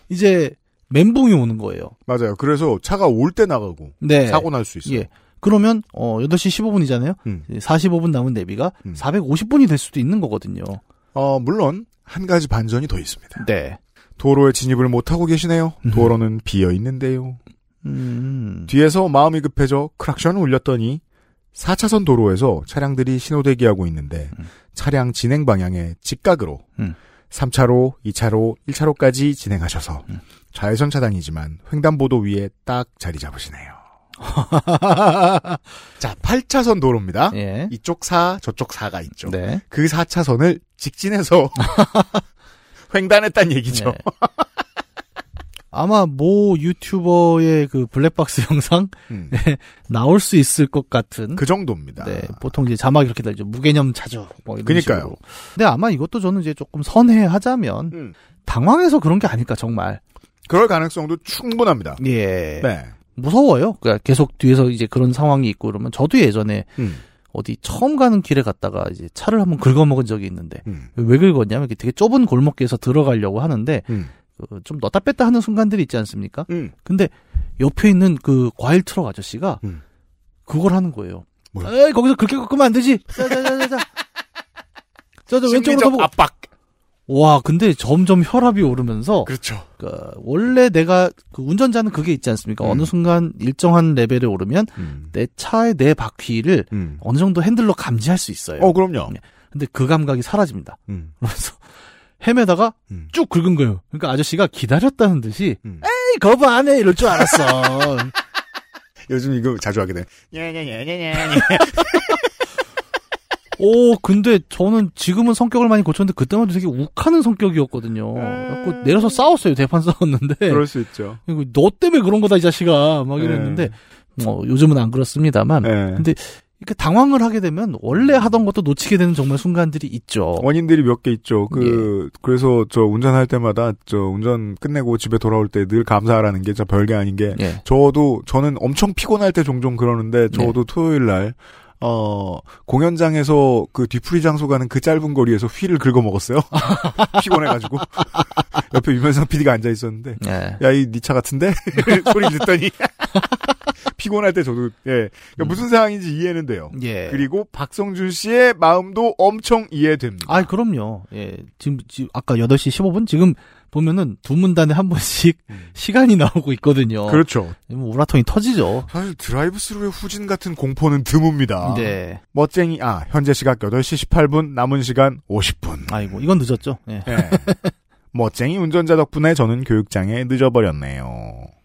이제 멘붕이 오는 거예요. 맞아요. 그래서 차가 올 때 나가고 네. 사고 날 수 있어요. 예. 그러면 어 8시 15분이잖아요. 음. 45분 남은 내비가 음. 450분이 될 수도 있는 거거든요. 어, 물론 한 가지 반전이 더 있습니다. 네. 도로에 진입을 못 하고 계시네요. 도로는 비어 있는데요. 음. 뒤에서 마음이 급해져 크락션을 울렸더니 4차선 도로에서 차량들이 신호대기하고 있는데 음. 차량 진행 방향에 직각으로 음. 3차로, 2차로, 1차로까지 진행하셔서 음. 좌회전 차단이지만 횡단보도 위에 딱 자리 잡으시네요. 자, 8차선 도로입니다. 예. 이쪽 4, 저쪽 4가 있죠. 네. 그 4차선을 직진해서 횡단했단 얘기죠. 네. 아마 모 유튜버의 그 블랙박스 영상 음, 나올 수 있을 것 같은 그 정도입니다. 네, 보통 이제 자막 이렇게 달죠. 무개념 자주. 뭐 이런 그니까요. 식으로. 근데 아마 이것도 저는 이제 조금 선회하자면 음, 당황해서 그런 게 아닐까 정말. 그럴 가능성도 충분합니다. 예. 네. 무서워요. 그러니까 계속 뒤에서 이제 그런 상황이 있고 그러면 저도 예전에 음, 어디 처음 가는 길에 갔다가 이제 차를 한번 긁어먹은 적이 있는데 음, 왜 긁었냐면 되게 좁은 골목길에서 들어가려고 하는데 음. 그 좀 넣다 뺐다 하는 순간들이 있지 않습니까? 음. 근데 옆에 있는 그 과일 트럭 아저씨가 음. 그걸 하는 거예요. 뭐요? 에이 거기서 그렇게 꺾으면 안 되지. 자자자자자. 저저 왼쪽으로 가보고. 압박. 와 근데 점점 혈압이 오르면서 그렇죠. 그 원래 내가 그 운전자는 그게 있지 않습니까? 음. 어느 순간 일정한 레벨에 오르면 음. 내 차의 내 바퀴를 음. 어느 정도 핸들로 감지할 수 있어요. 어, 그럼요. 근데 그 감각이 사라집니다. 음. 그래서 헤매다가 음. 쭉 긁은 거예요. 그러니까 아저씨가 기다렸다는 듯이 음. 에이 거부 안 해 이럴 줄 알았어. 요즘 이거 자주 하게 돼. 오 근데 저는 지금은 성격을 많이 고쳤는데 그때만 해도 되게 욱하는 성격이었거든요. 그래갖고 내려서 싸웠어요. 대판 싸웠는데 그럴 수 있죠. 이거 너 때문에 그런 거다 이 자식아 막 네. 이랬는데 뭐 요즘은 안 그렇습니다만 네. 근데 이렇게 당황을 하게 되면 원래 하던 것도 놓치게 되는 정말 순간들이 있죠. 원인들이 몇 개 있죠. 그 그래서 저 운전할 때마다 저 운전 끝내고 집에 돌아올 때 늘 감사하라는 게 저 별게 아닌 게 예. 저도 저는 엄청 피곤할 때 종종 그러는데 저도 토요일 날 어, 공연장에서 그 뒤풀이 장소 가는 그 짧은 거리에서 휠을 긁어 먹었어요. 피곤해가지고. 옆에 유면상 PD가 앉아 있었는데, 예. 야, 이 니 차 같은데? 소리 듣더니. 피곤할 때 저도, 예. 그러니까 무슨 상황인지 이해는 돼요. 예. 그리고 박성준 씨의 마음도 엄청 이해됩니다. 아, 그럼요. 예. 지금, 지금 아까 8시 15분 지금 보면은 두 문단에 한 번씩 시간이 나오고 있거든요. 음. 그렇죠. 뭐 우라통이 터지죠. 사실 드라이브 스루의 후진 같은 공포는 드뭅니다. 네. 멋쟁이, 아, 현재 시각 8시 18분, 남은 시간 50분. 아이고, 이건 늦었죠. 예. 예. 멋쟁이 운전자 덕분에 저는 교육장에 늦어버렸네요.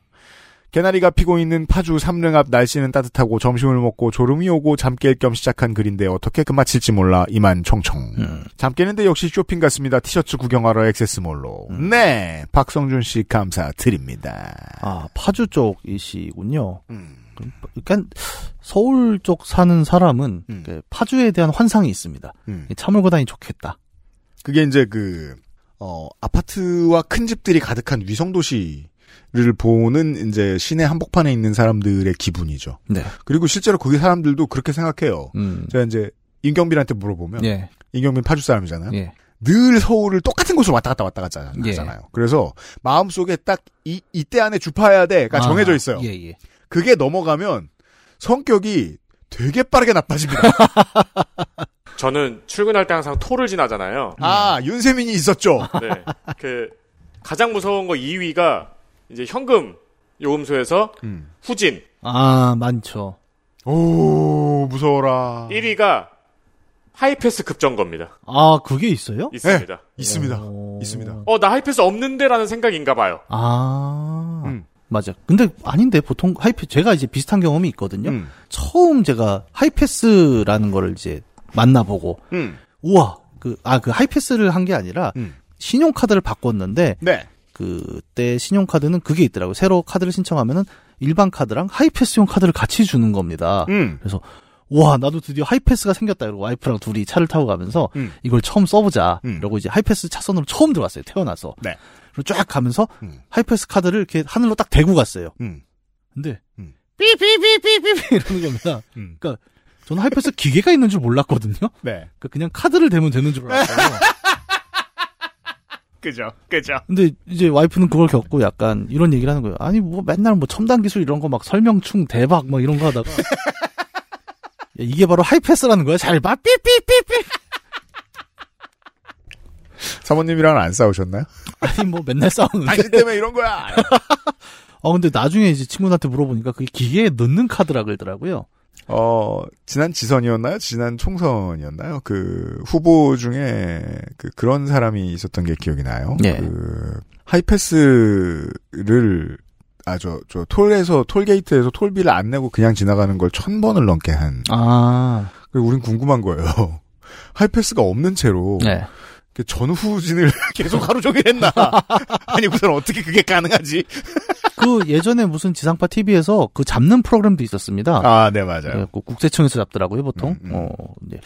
개나리가 피고 있는 파주 삼릉 앞 날씨는 따뜻하고 점심을 먹고 졸음이 오고 잠 깰 겸 시작한 글인데 어떻게 그마칠지 몰라 이만 총총. 음. 잠 깨는데 역시 쇼핑 같습니다. 티셔츠 구경하러 액세스몰로. 음. 네, 박성준 씨 감사드립니다. 아, 파주 쪽이시군요. 음. 그러니까 서울 쪽 사는 사람은 음. 그 파주에 대한 환상이 있습니다. 음. 차 몰고 다니 좋겠다. 그게 이제 그, 어, 아파트와 큰 집들이 가득한 위성 도시 를 보는 이제 시내 한복판에 있는 사람들의 기분이죠. 네. 그리고 실제로 거기 사람들도 그렇게 생각해요. 음. 제가 이제 임경빈한테 물어보면 예. 임경빈 파주 사람이잖아요. 예. 늘 서울을 똑같은 곳으로 왔다 갔다 왔다 갔다 예. 하잖아요. 그래서 마음 속에 딱 이, 이때 안에 주파해야 돼가 정해져 아, 있어요. 예, 예. 그게 넘어가면 성격이 되게 빠르게 나빠집니다. 저는 출근할 때 항상 토를 지나잖아요. 아, 윤세민이 있었죠. 네. 그 가장 무서운 거 2위가 이제 현금 요금소에서 음. 후진. 아, 많죠. 오, 무서워라. 1위가 하이패스 급정 겁니다. 아, 그게 있어요? 있습니다. 있습니다. 오. 있습니다. 어, 나 하이패스 없는데라는 생각인가 봐요. 아. 음. 맞아. 근데 아닌데 보통 하이패스 제가 이제 비슷한 경험이 있거든요. 음. 처음 제가 하이패스라는 거를 이제 만나보고 음. 우와 그아 그 하이패스를 한 게 아니라 음. 신용카드를 바꿨는데 네. 그때 신용카드는 그게 있더라고요. 새로 카드를 신청하면은 일반 카드랑 하이패스용 카드를 같이 주는 겁니다. 음. 그래서 와 나도 드디어 하이패스가 생겼다 이러고 와이프랑 둘이 차를 타고 가면서 음. 이걸 처음 써보자 음. 이러고 이제 하이패스 차선으로 처음 들어갔어요 태어나서 네. 그리고 쫙 가면서 음. 하이패스 카드를 이렇게 하늘로 딱 대고 갔어요 음. 근데 음. 삐삐삐삐삐삐 이러는 겁니다 음. 그러니까 저는 하이패스 기계가 있는 줄 몰랐거든요 네. 그러니까 그냥 카드를 대면 되는 줄 알았어요 그죠. 그죠. 근데 이제 와이프는 그걸 겪고 약간 이런 얘기를 하는 거예요 아니 뭐 맨날 뭐 첨단 기술 이런 거 막 설명충 대박 막 이런 거 하다가 야, 이게 바로 하이패스라는 거야 잘 봐 삐삐삐삐 사모님이랑은 안 싸우셨나요? 아니 뭐 맨날 싸우는데 당신 때문에 이런 거야. 어 근데 나중에 이제 친구한테 물어보니까 그게 기계에 넣는 카드라 그러더라고요. 어, 지난 지선이었나요? 지난 총선이었나요? 그 후보 중에 그 그런 사람이 있었던 게 기억이 나요. 네. 그 하이패스를 아 저 저 톨에서 톨게이트에서 톨비를 안 내고 그냥 지나가는 걸 천 번을 넘게 한. 아, 그리고 우린 궁금한 거예요. 하이패스가 없는 채로 네. 그 전후진을 계속 하루 종일 했나? 아니 우선 어떻게 그게 가능하지? 그 예전에 무슨 지상파 TV에서 그 잡는 프로그램도 있었습니다. 아, 네 맞아요. 그래갖고 국세청에서 잡더라고요 보통. 음, 음. 어, 근데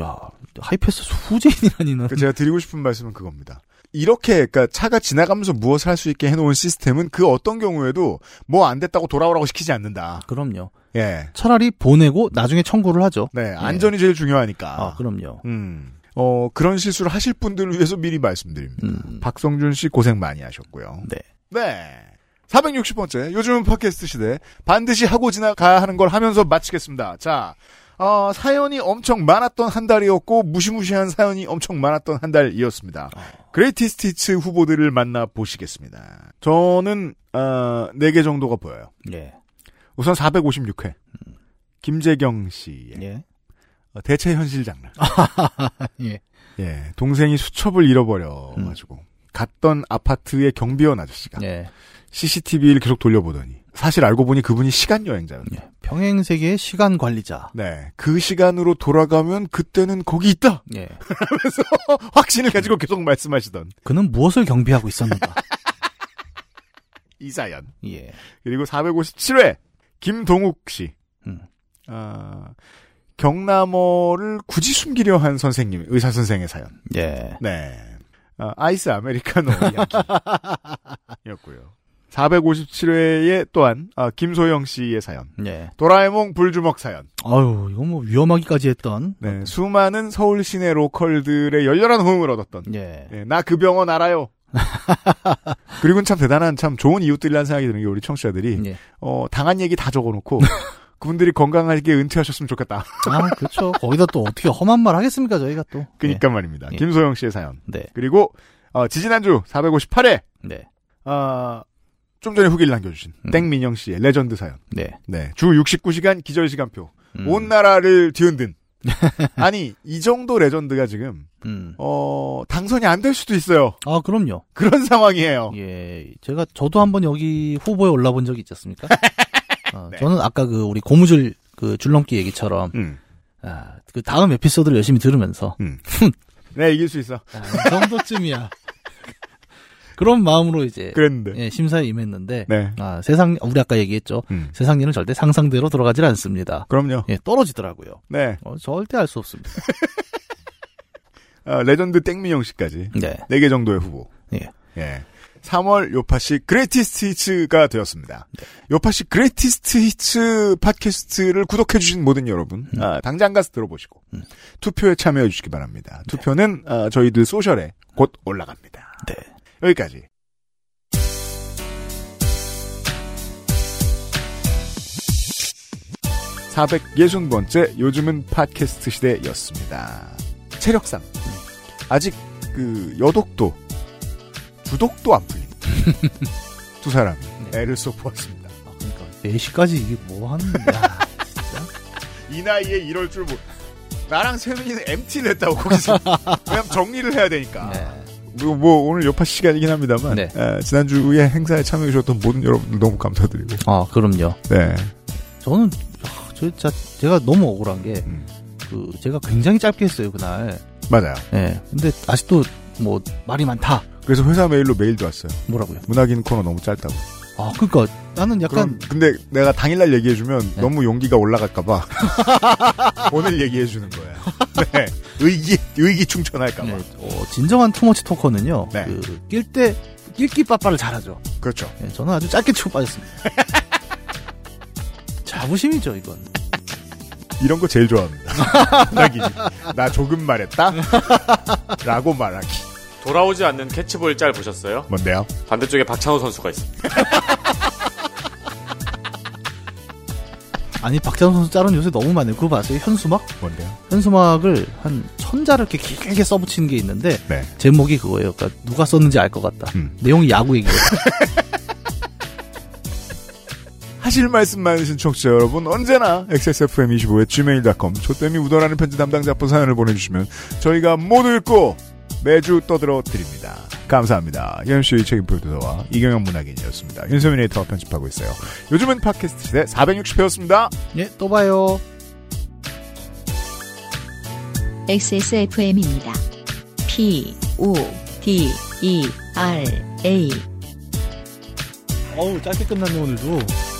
야 하이패스 후제인이라니는. 그 제가 드리고 싶은 말씀은 그겁니다. 이렇게 그러니까 차가 지나가면서 무엇을 할 수 있게 해놓은 시스템은 그 어떤 경우에도 뭐 안 됐다고 돌아오라고 시키지 않는다. 그럼요. 예. 차라리 보내고 나중에 청구를 하죠. 네, 안전이 제일 중요하니까. 아, 그럼요. 음. 어, 그런 실수를 하실 분들을 위해서 미리 말씀드립니다. 음. 박성준 씨 고생 많이 하셨고요. 네. 네. 460번째. 요즘은 팟캐스트 시대. 반드시 하고 지나가야 하는 걸 하면서 마치겠습니다. 자, 어, 사연이 엄청 많았던 한 달이었고, 무시무시한 사연이 엄청 많았던 한 달이었습니다. Greatest Hits 후보들을 만나보시겠습니다. 저는, 어, 4개 정도가 보여요. 예. 우선 456회. 김재경 씨의 예. 어, 대체 현실 장르. 예. 예, 동생이 수첩을 잃어버려가지고 갔던 아파트의 경비원 아저씨가 예. CCTV를 계속 돌려보더니 사실 알고 보니 그분이 시간 여행자였네. 예. 평행 세계의 시간 관리자. 네, 그 시간으로 돌아가면 그때는 거기 있다. 예. 하면서 확신을 가지고 계속 말씀하시던 그는 무엇을 경비하고 있었는가? 이 사연. 예. 그리고 457회 김동욱 씨. 음. 아, 경남어를 굳이 숨기려 한 선생님, 의사 선생의 사연. 예. 네. 아, 아이스 아메리카노 이야기였고요. 457회에 또한 아, 김소영 씨의 사연. 예. 도라에몽 불주먹 사연. 아유, 이거 뭐 위험하기까지 했던. 네, 수많은 서울 시내 로컬들의 열렬한 호응을 얻었던. 예. 나 그 병원 알아요. 그리고는 참 대단한 참 좋은 이웃들이라는 생각이 드는 게 우리 청취자들이 예. 어, 당한 얘기 다 적어놓고 그분들이 건강하게 은퇴하셨으면 좋겠다. 아, 그렇죠. 거기다 또 어떻게 험한 말 하겠습니까, 저희가 또. 그니까 말입니다. 예. 김소영 씨의 사연. 네. 그리고 어, 지지난주 458회 네. 아, 좀 전에 후기를 남겨주신 음. 땡민영 씨의 레전드 사연. 네. 네. 주 69시간 기절시간표. 음. 온 나라를 뒤흔든. 아니, 이 정도 레전드가 지금, 음. 어, 당선이 안 될 수도 있어요. 아, 그럼요. 그런 상황이에요. 예. 제가, 저도 한번 여기 후보에 올라본 적이 있지 않습니까? 어, 네. 저는 아까 그 우리 고무줄 그 줄넘기 얘기처럼, 음. 아, 그 다음 에피소드를 열심히 들으면서, 네, 이길 수 있어. 아, 이 정도쯤이야. 그런 마음으로 이제, 그랬는데. 예, 심사에 임했는데, 네. 아, 세상, 우리 아까 얘기했죠. 음. 세상 일은 절대 상상대로 돌아가질 않습니다. 그럼요. 예, 떨어지더라고요. 네. 어, 절대 알 수 없습니다. 아, 레전드 땡민영 씨까지. 네. 4개 정도의 후보. 예. 예. 3월 요파시 Greatest Hits가 되었습니다. 요파시 Greatest Hits 팟캐스트를 구독해주신 모든 여러분, 아, 당장 가서 들어보시고, 음. 투표에 참여해주시기 바랍니다. 투표는, 아, 저희들 소셜에 곧 올라갑니다. 네. 여기까지. (460번째) 요즘은 팟캐스트 시대였습니다 체력상 아직 그 여독도 주독도 안 풀린 두 사람이 애를 쏟보았습니다 아, 그러니까 4시까지 이게 뭐 하는 거야. 이 나이에 이럴 줄 모... 나랑 세민이는 MT를 했다고 거기서 왜냐면 정리를 해야 되니까 네. 뭐, 뭐 오늘 여파 시간이긴 합니다만 네. 에, 지난주에 행사에 참여해 주셨던 모든 여러분들 너무 감사드리고 아, 그럼요. 네 저는, 아, 저, 진짜, 제가 너무 억울한 게, 음. 그, 제가 굉장히 짧게 했어요, 그날. 맞아요 예. 근데 아직도, 뭐, 말이 많다. 그래서 회사 메일로 메일도 왔어요 뭐라고요? 문학인 코너 너무 짧다고 아, 그니까, 나는 약간, 근데 내가 당일날 얘기해 주면 네. 너무 용기가 올라갈까 봐 오늘 얘기해 주는 거야 네 의기 의기충천할까 봐 네, 어, 진정한 투머치 토커는요, 네. 그, 낄 때, 낄끼 빠빠를 잘하죠. 그렇죠 예, 저는 아주 짧게 치고 빠졌습니다. 자부심이죠, 이건. 이런 거 제일 좋아합니다 나 조금 말했다 라고 말하기 돌아오지 않는 캐치볼 짤 보셨어요? 뭔데요 반대쪽에 박찬호 선수가 있습니다. 아니, 박찬호 선수 짤은 요새 너무 많아요. 그거 봤어요? 현수막? 뭔데요 현수막을 한 천자를 이렇게 길게 써붙이는 게 있는데, 네 제목이 그거예요. 그러니까 누가 썼는지 알 것 같다. 음. 내용이 야구 얘기예요. 하실 말씀 많으신 청취자 여러분 언제나 xsfm25의 gmail.com 조땜이 묻어나는 편지 담당자 분 사연을 보내주시면 저희가 모두 읽고 매주 떠들어 드립니다. 감사합니다. 연수의 책임 프로듀서와 이경영 문학인이었습니다. 윤소민 에이터가 편집하고 있어요. 요즘은 팟캐스트 시대 460회였습니다. 예, 또 봐요. XSFM입니다. P, O, D, E, R, A. 어우, 짧게 끝났네, 오늘도.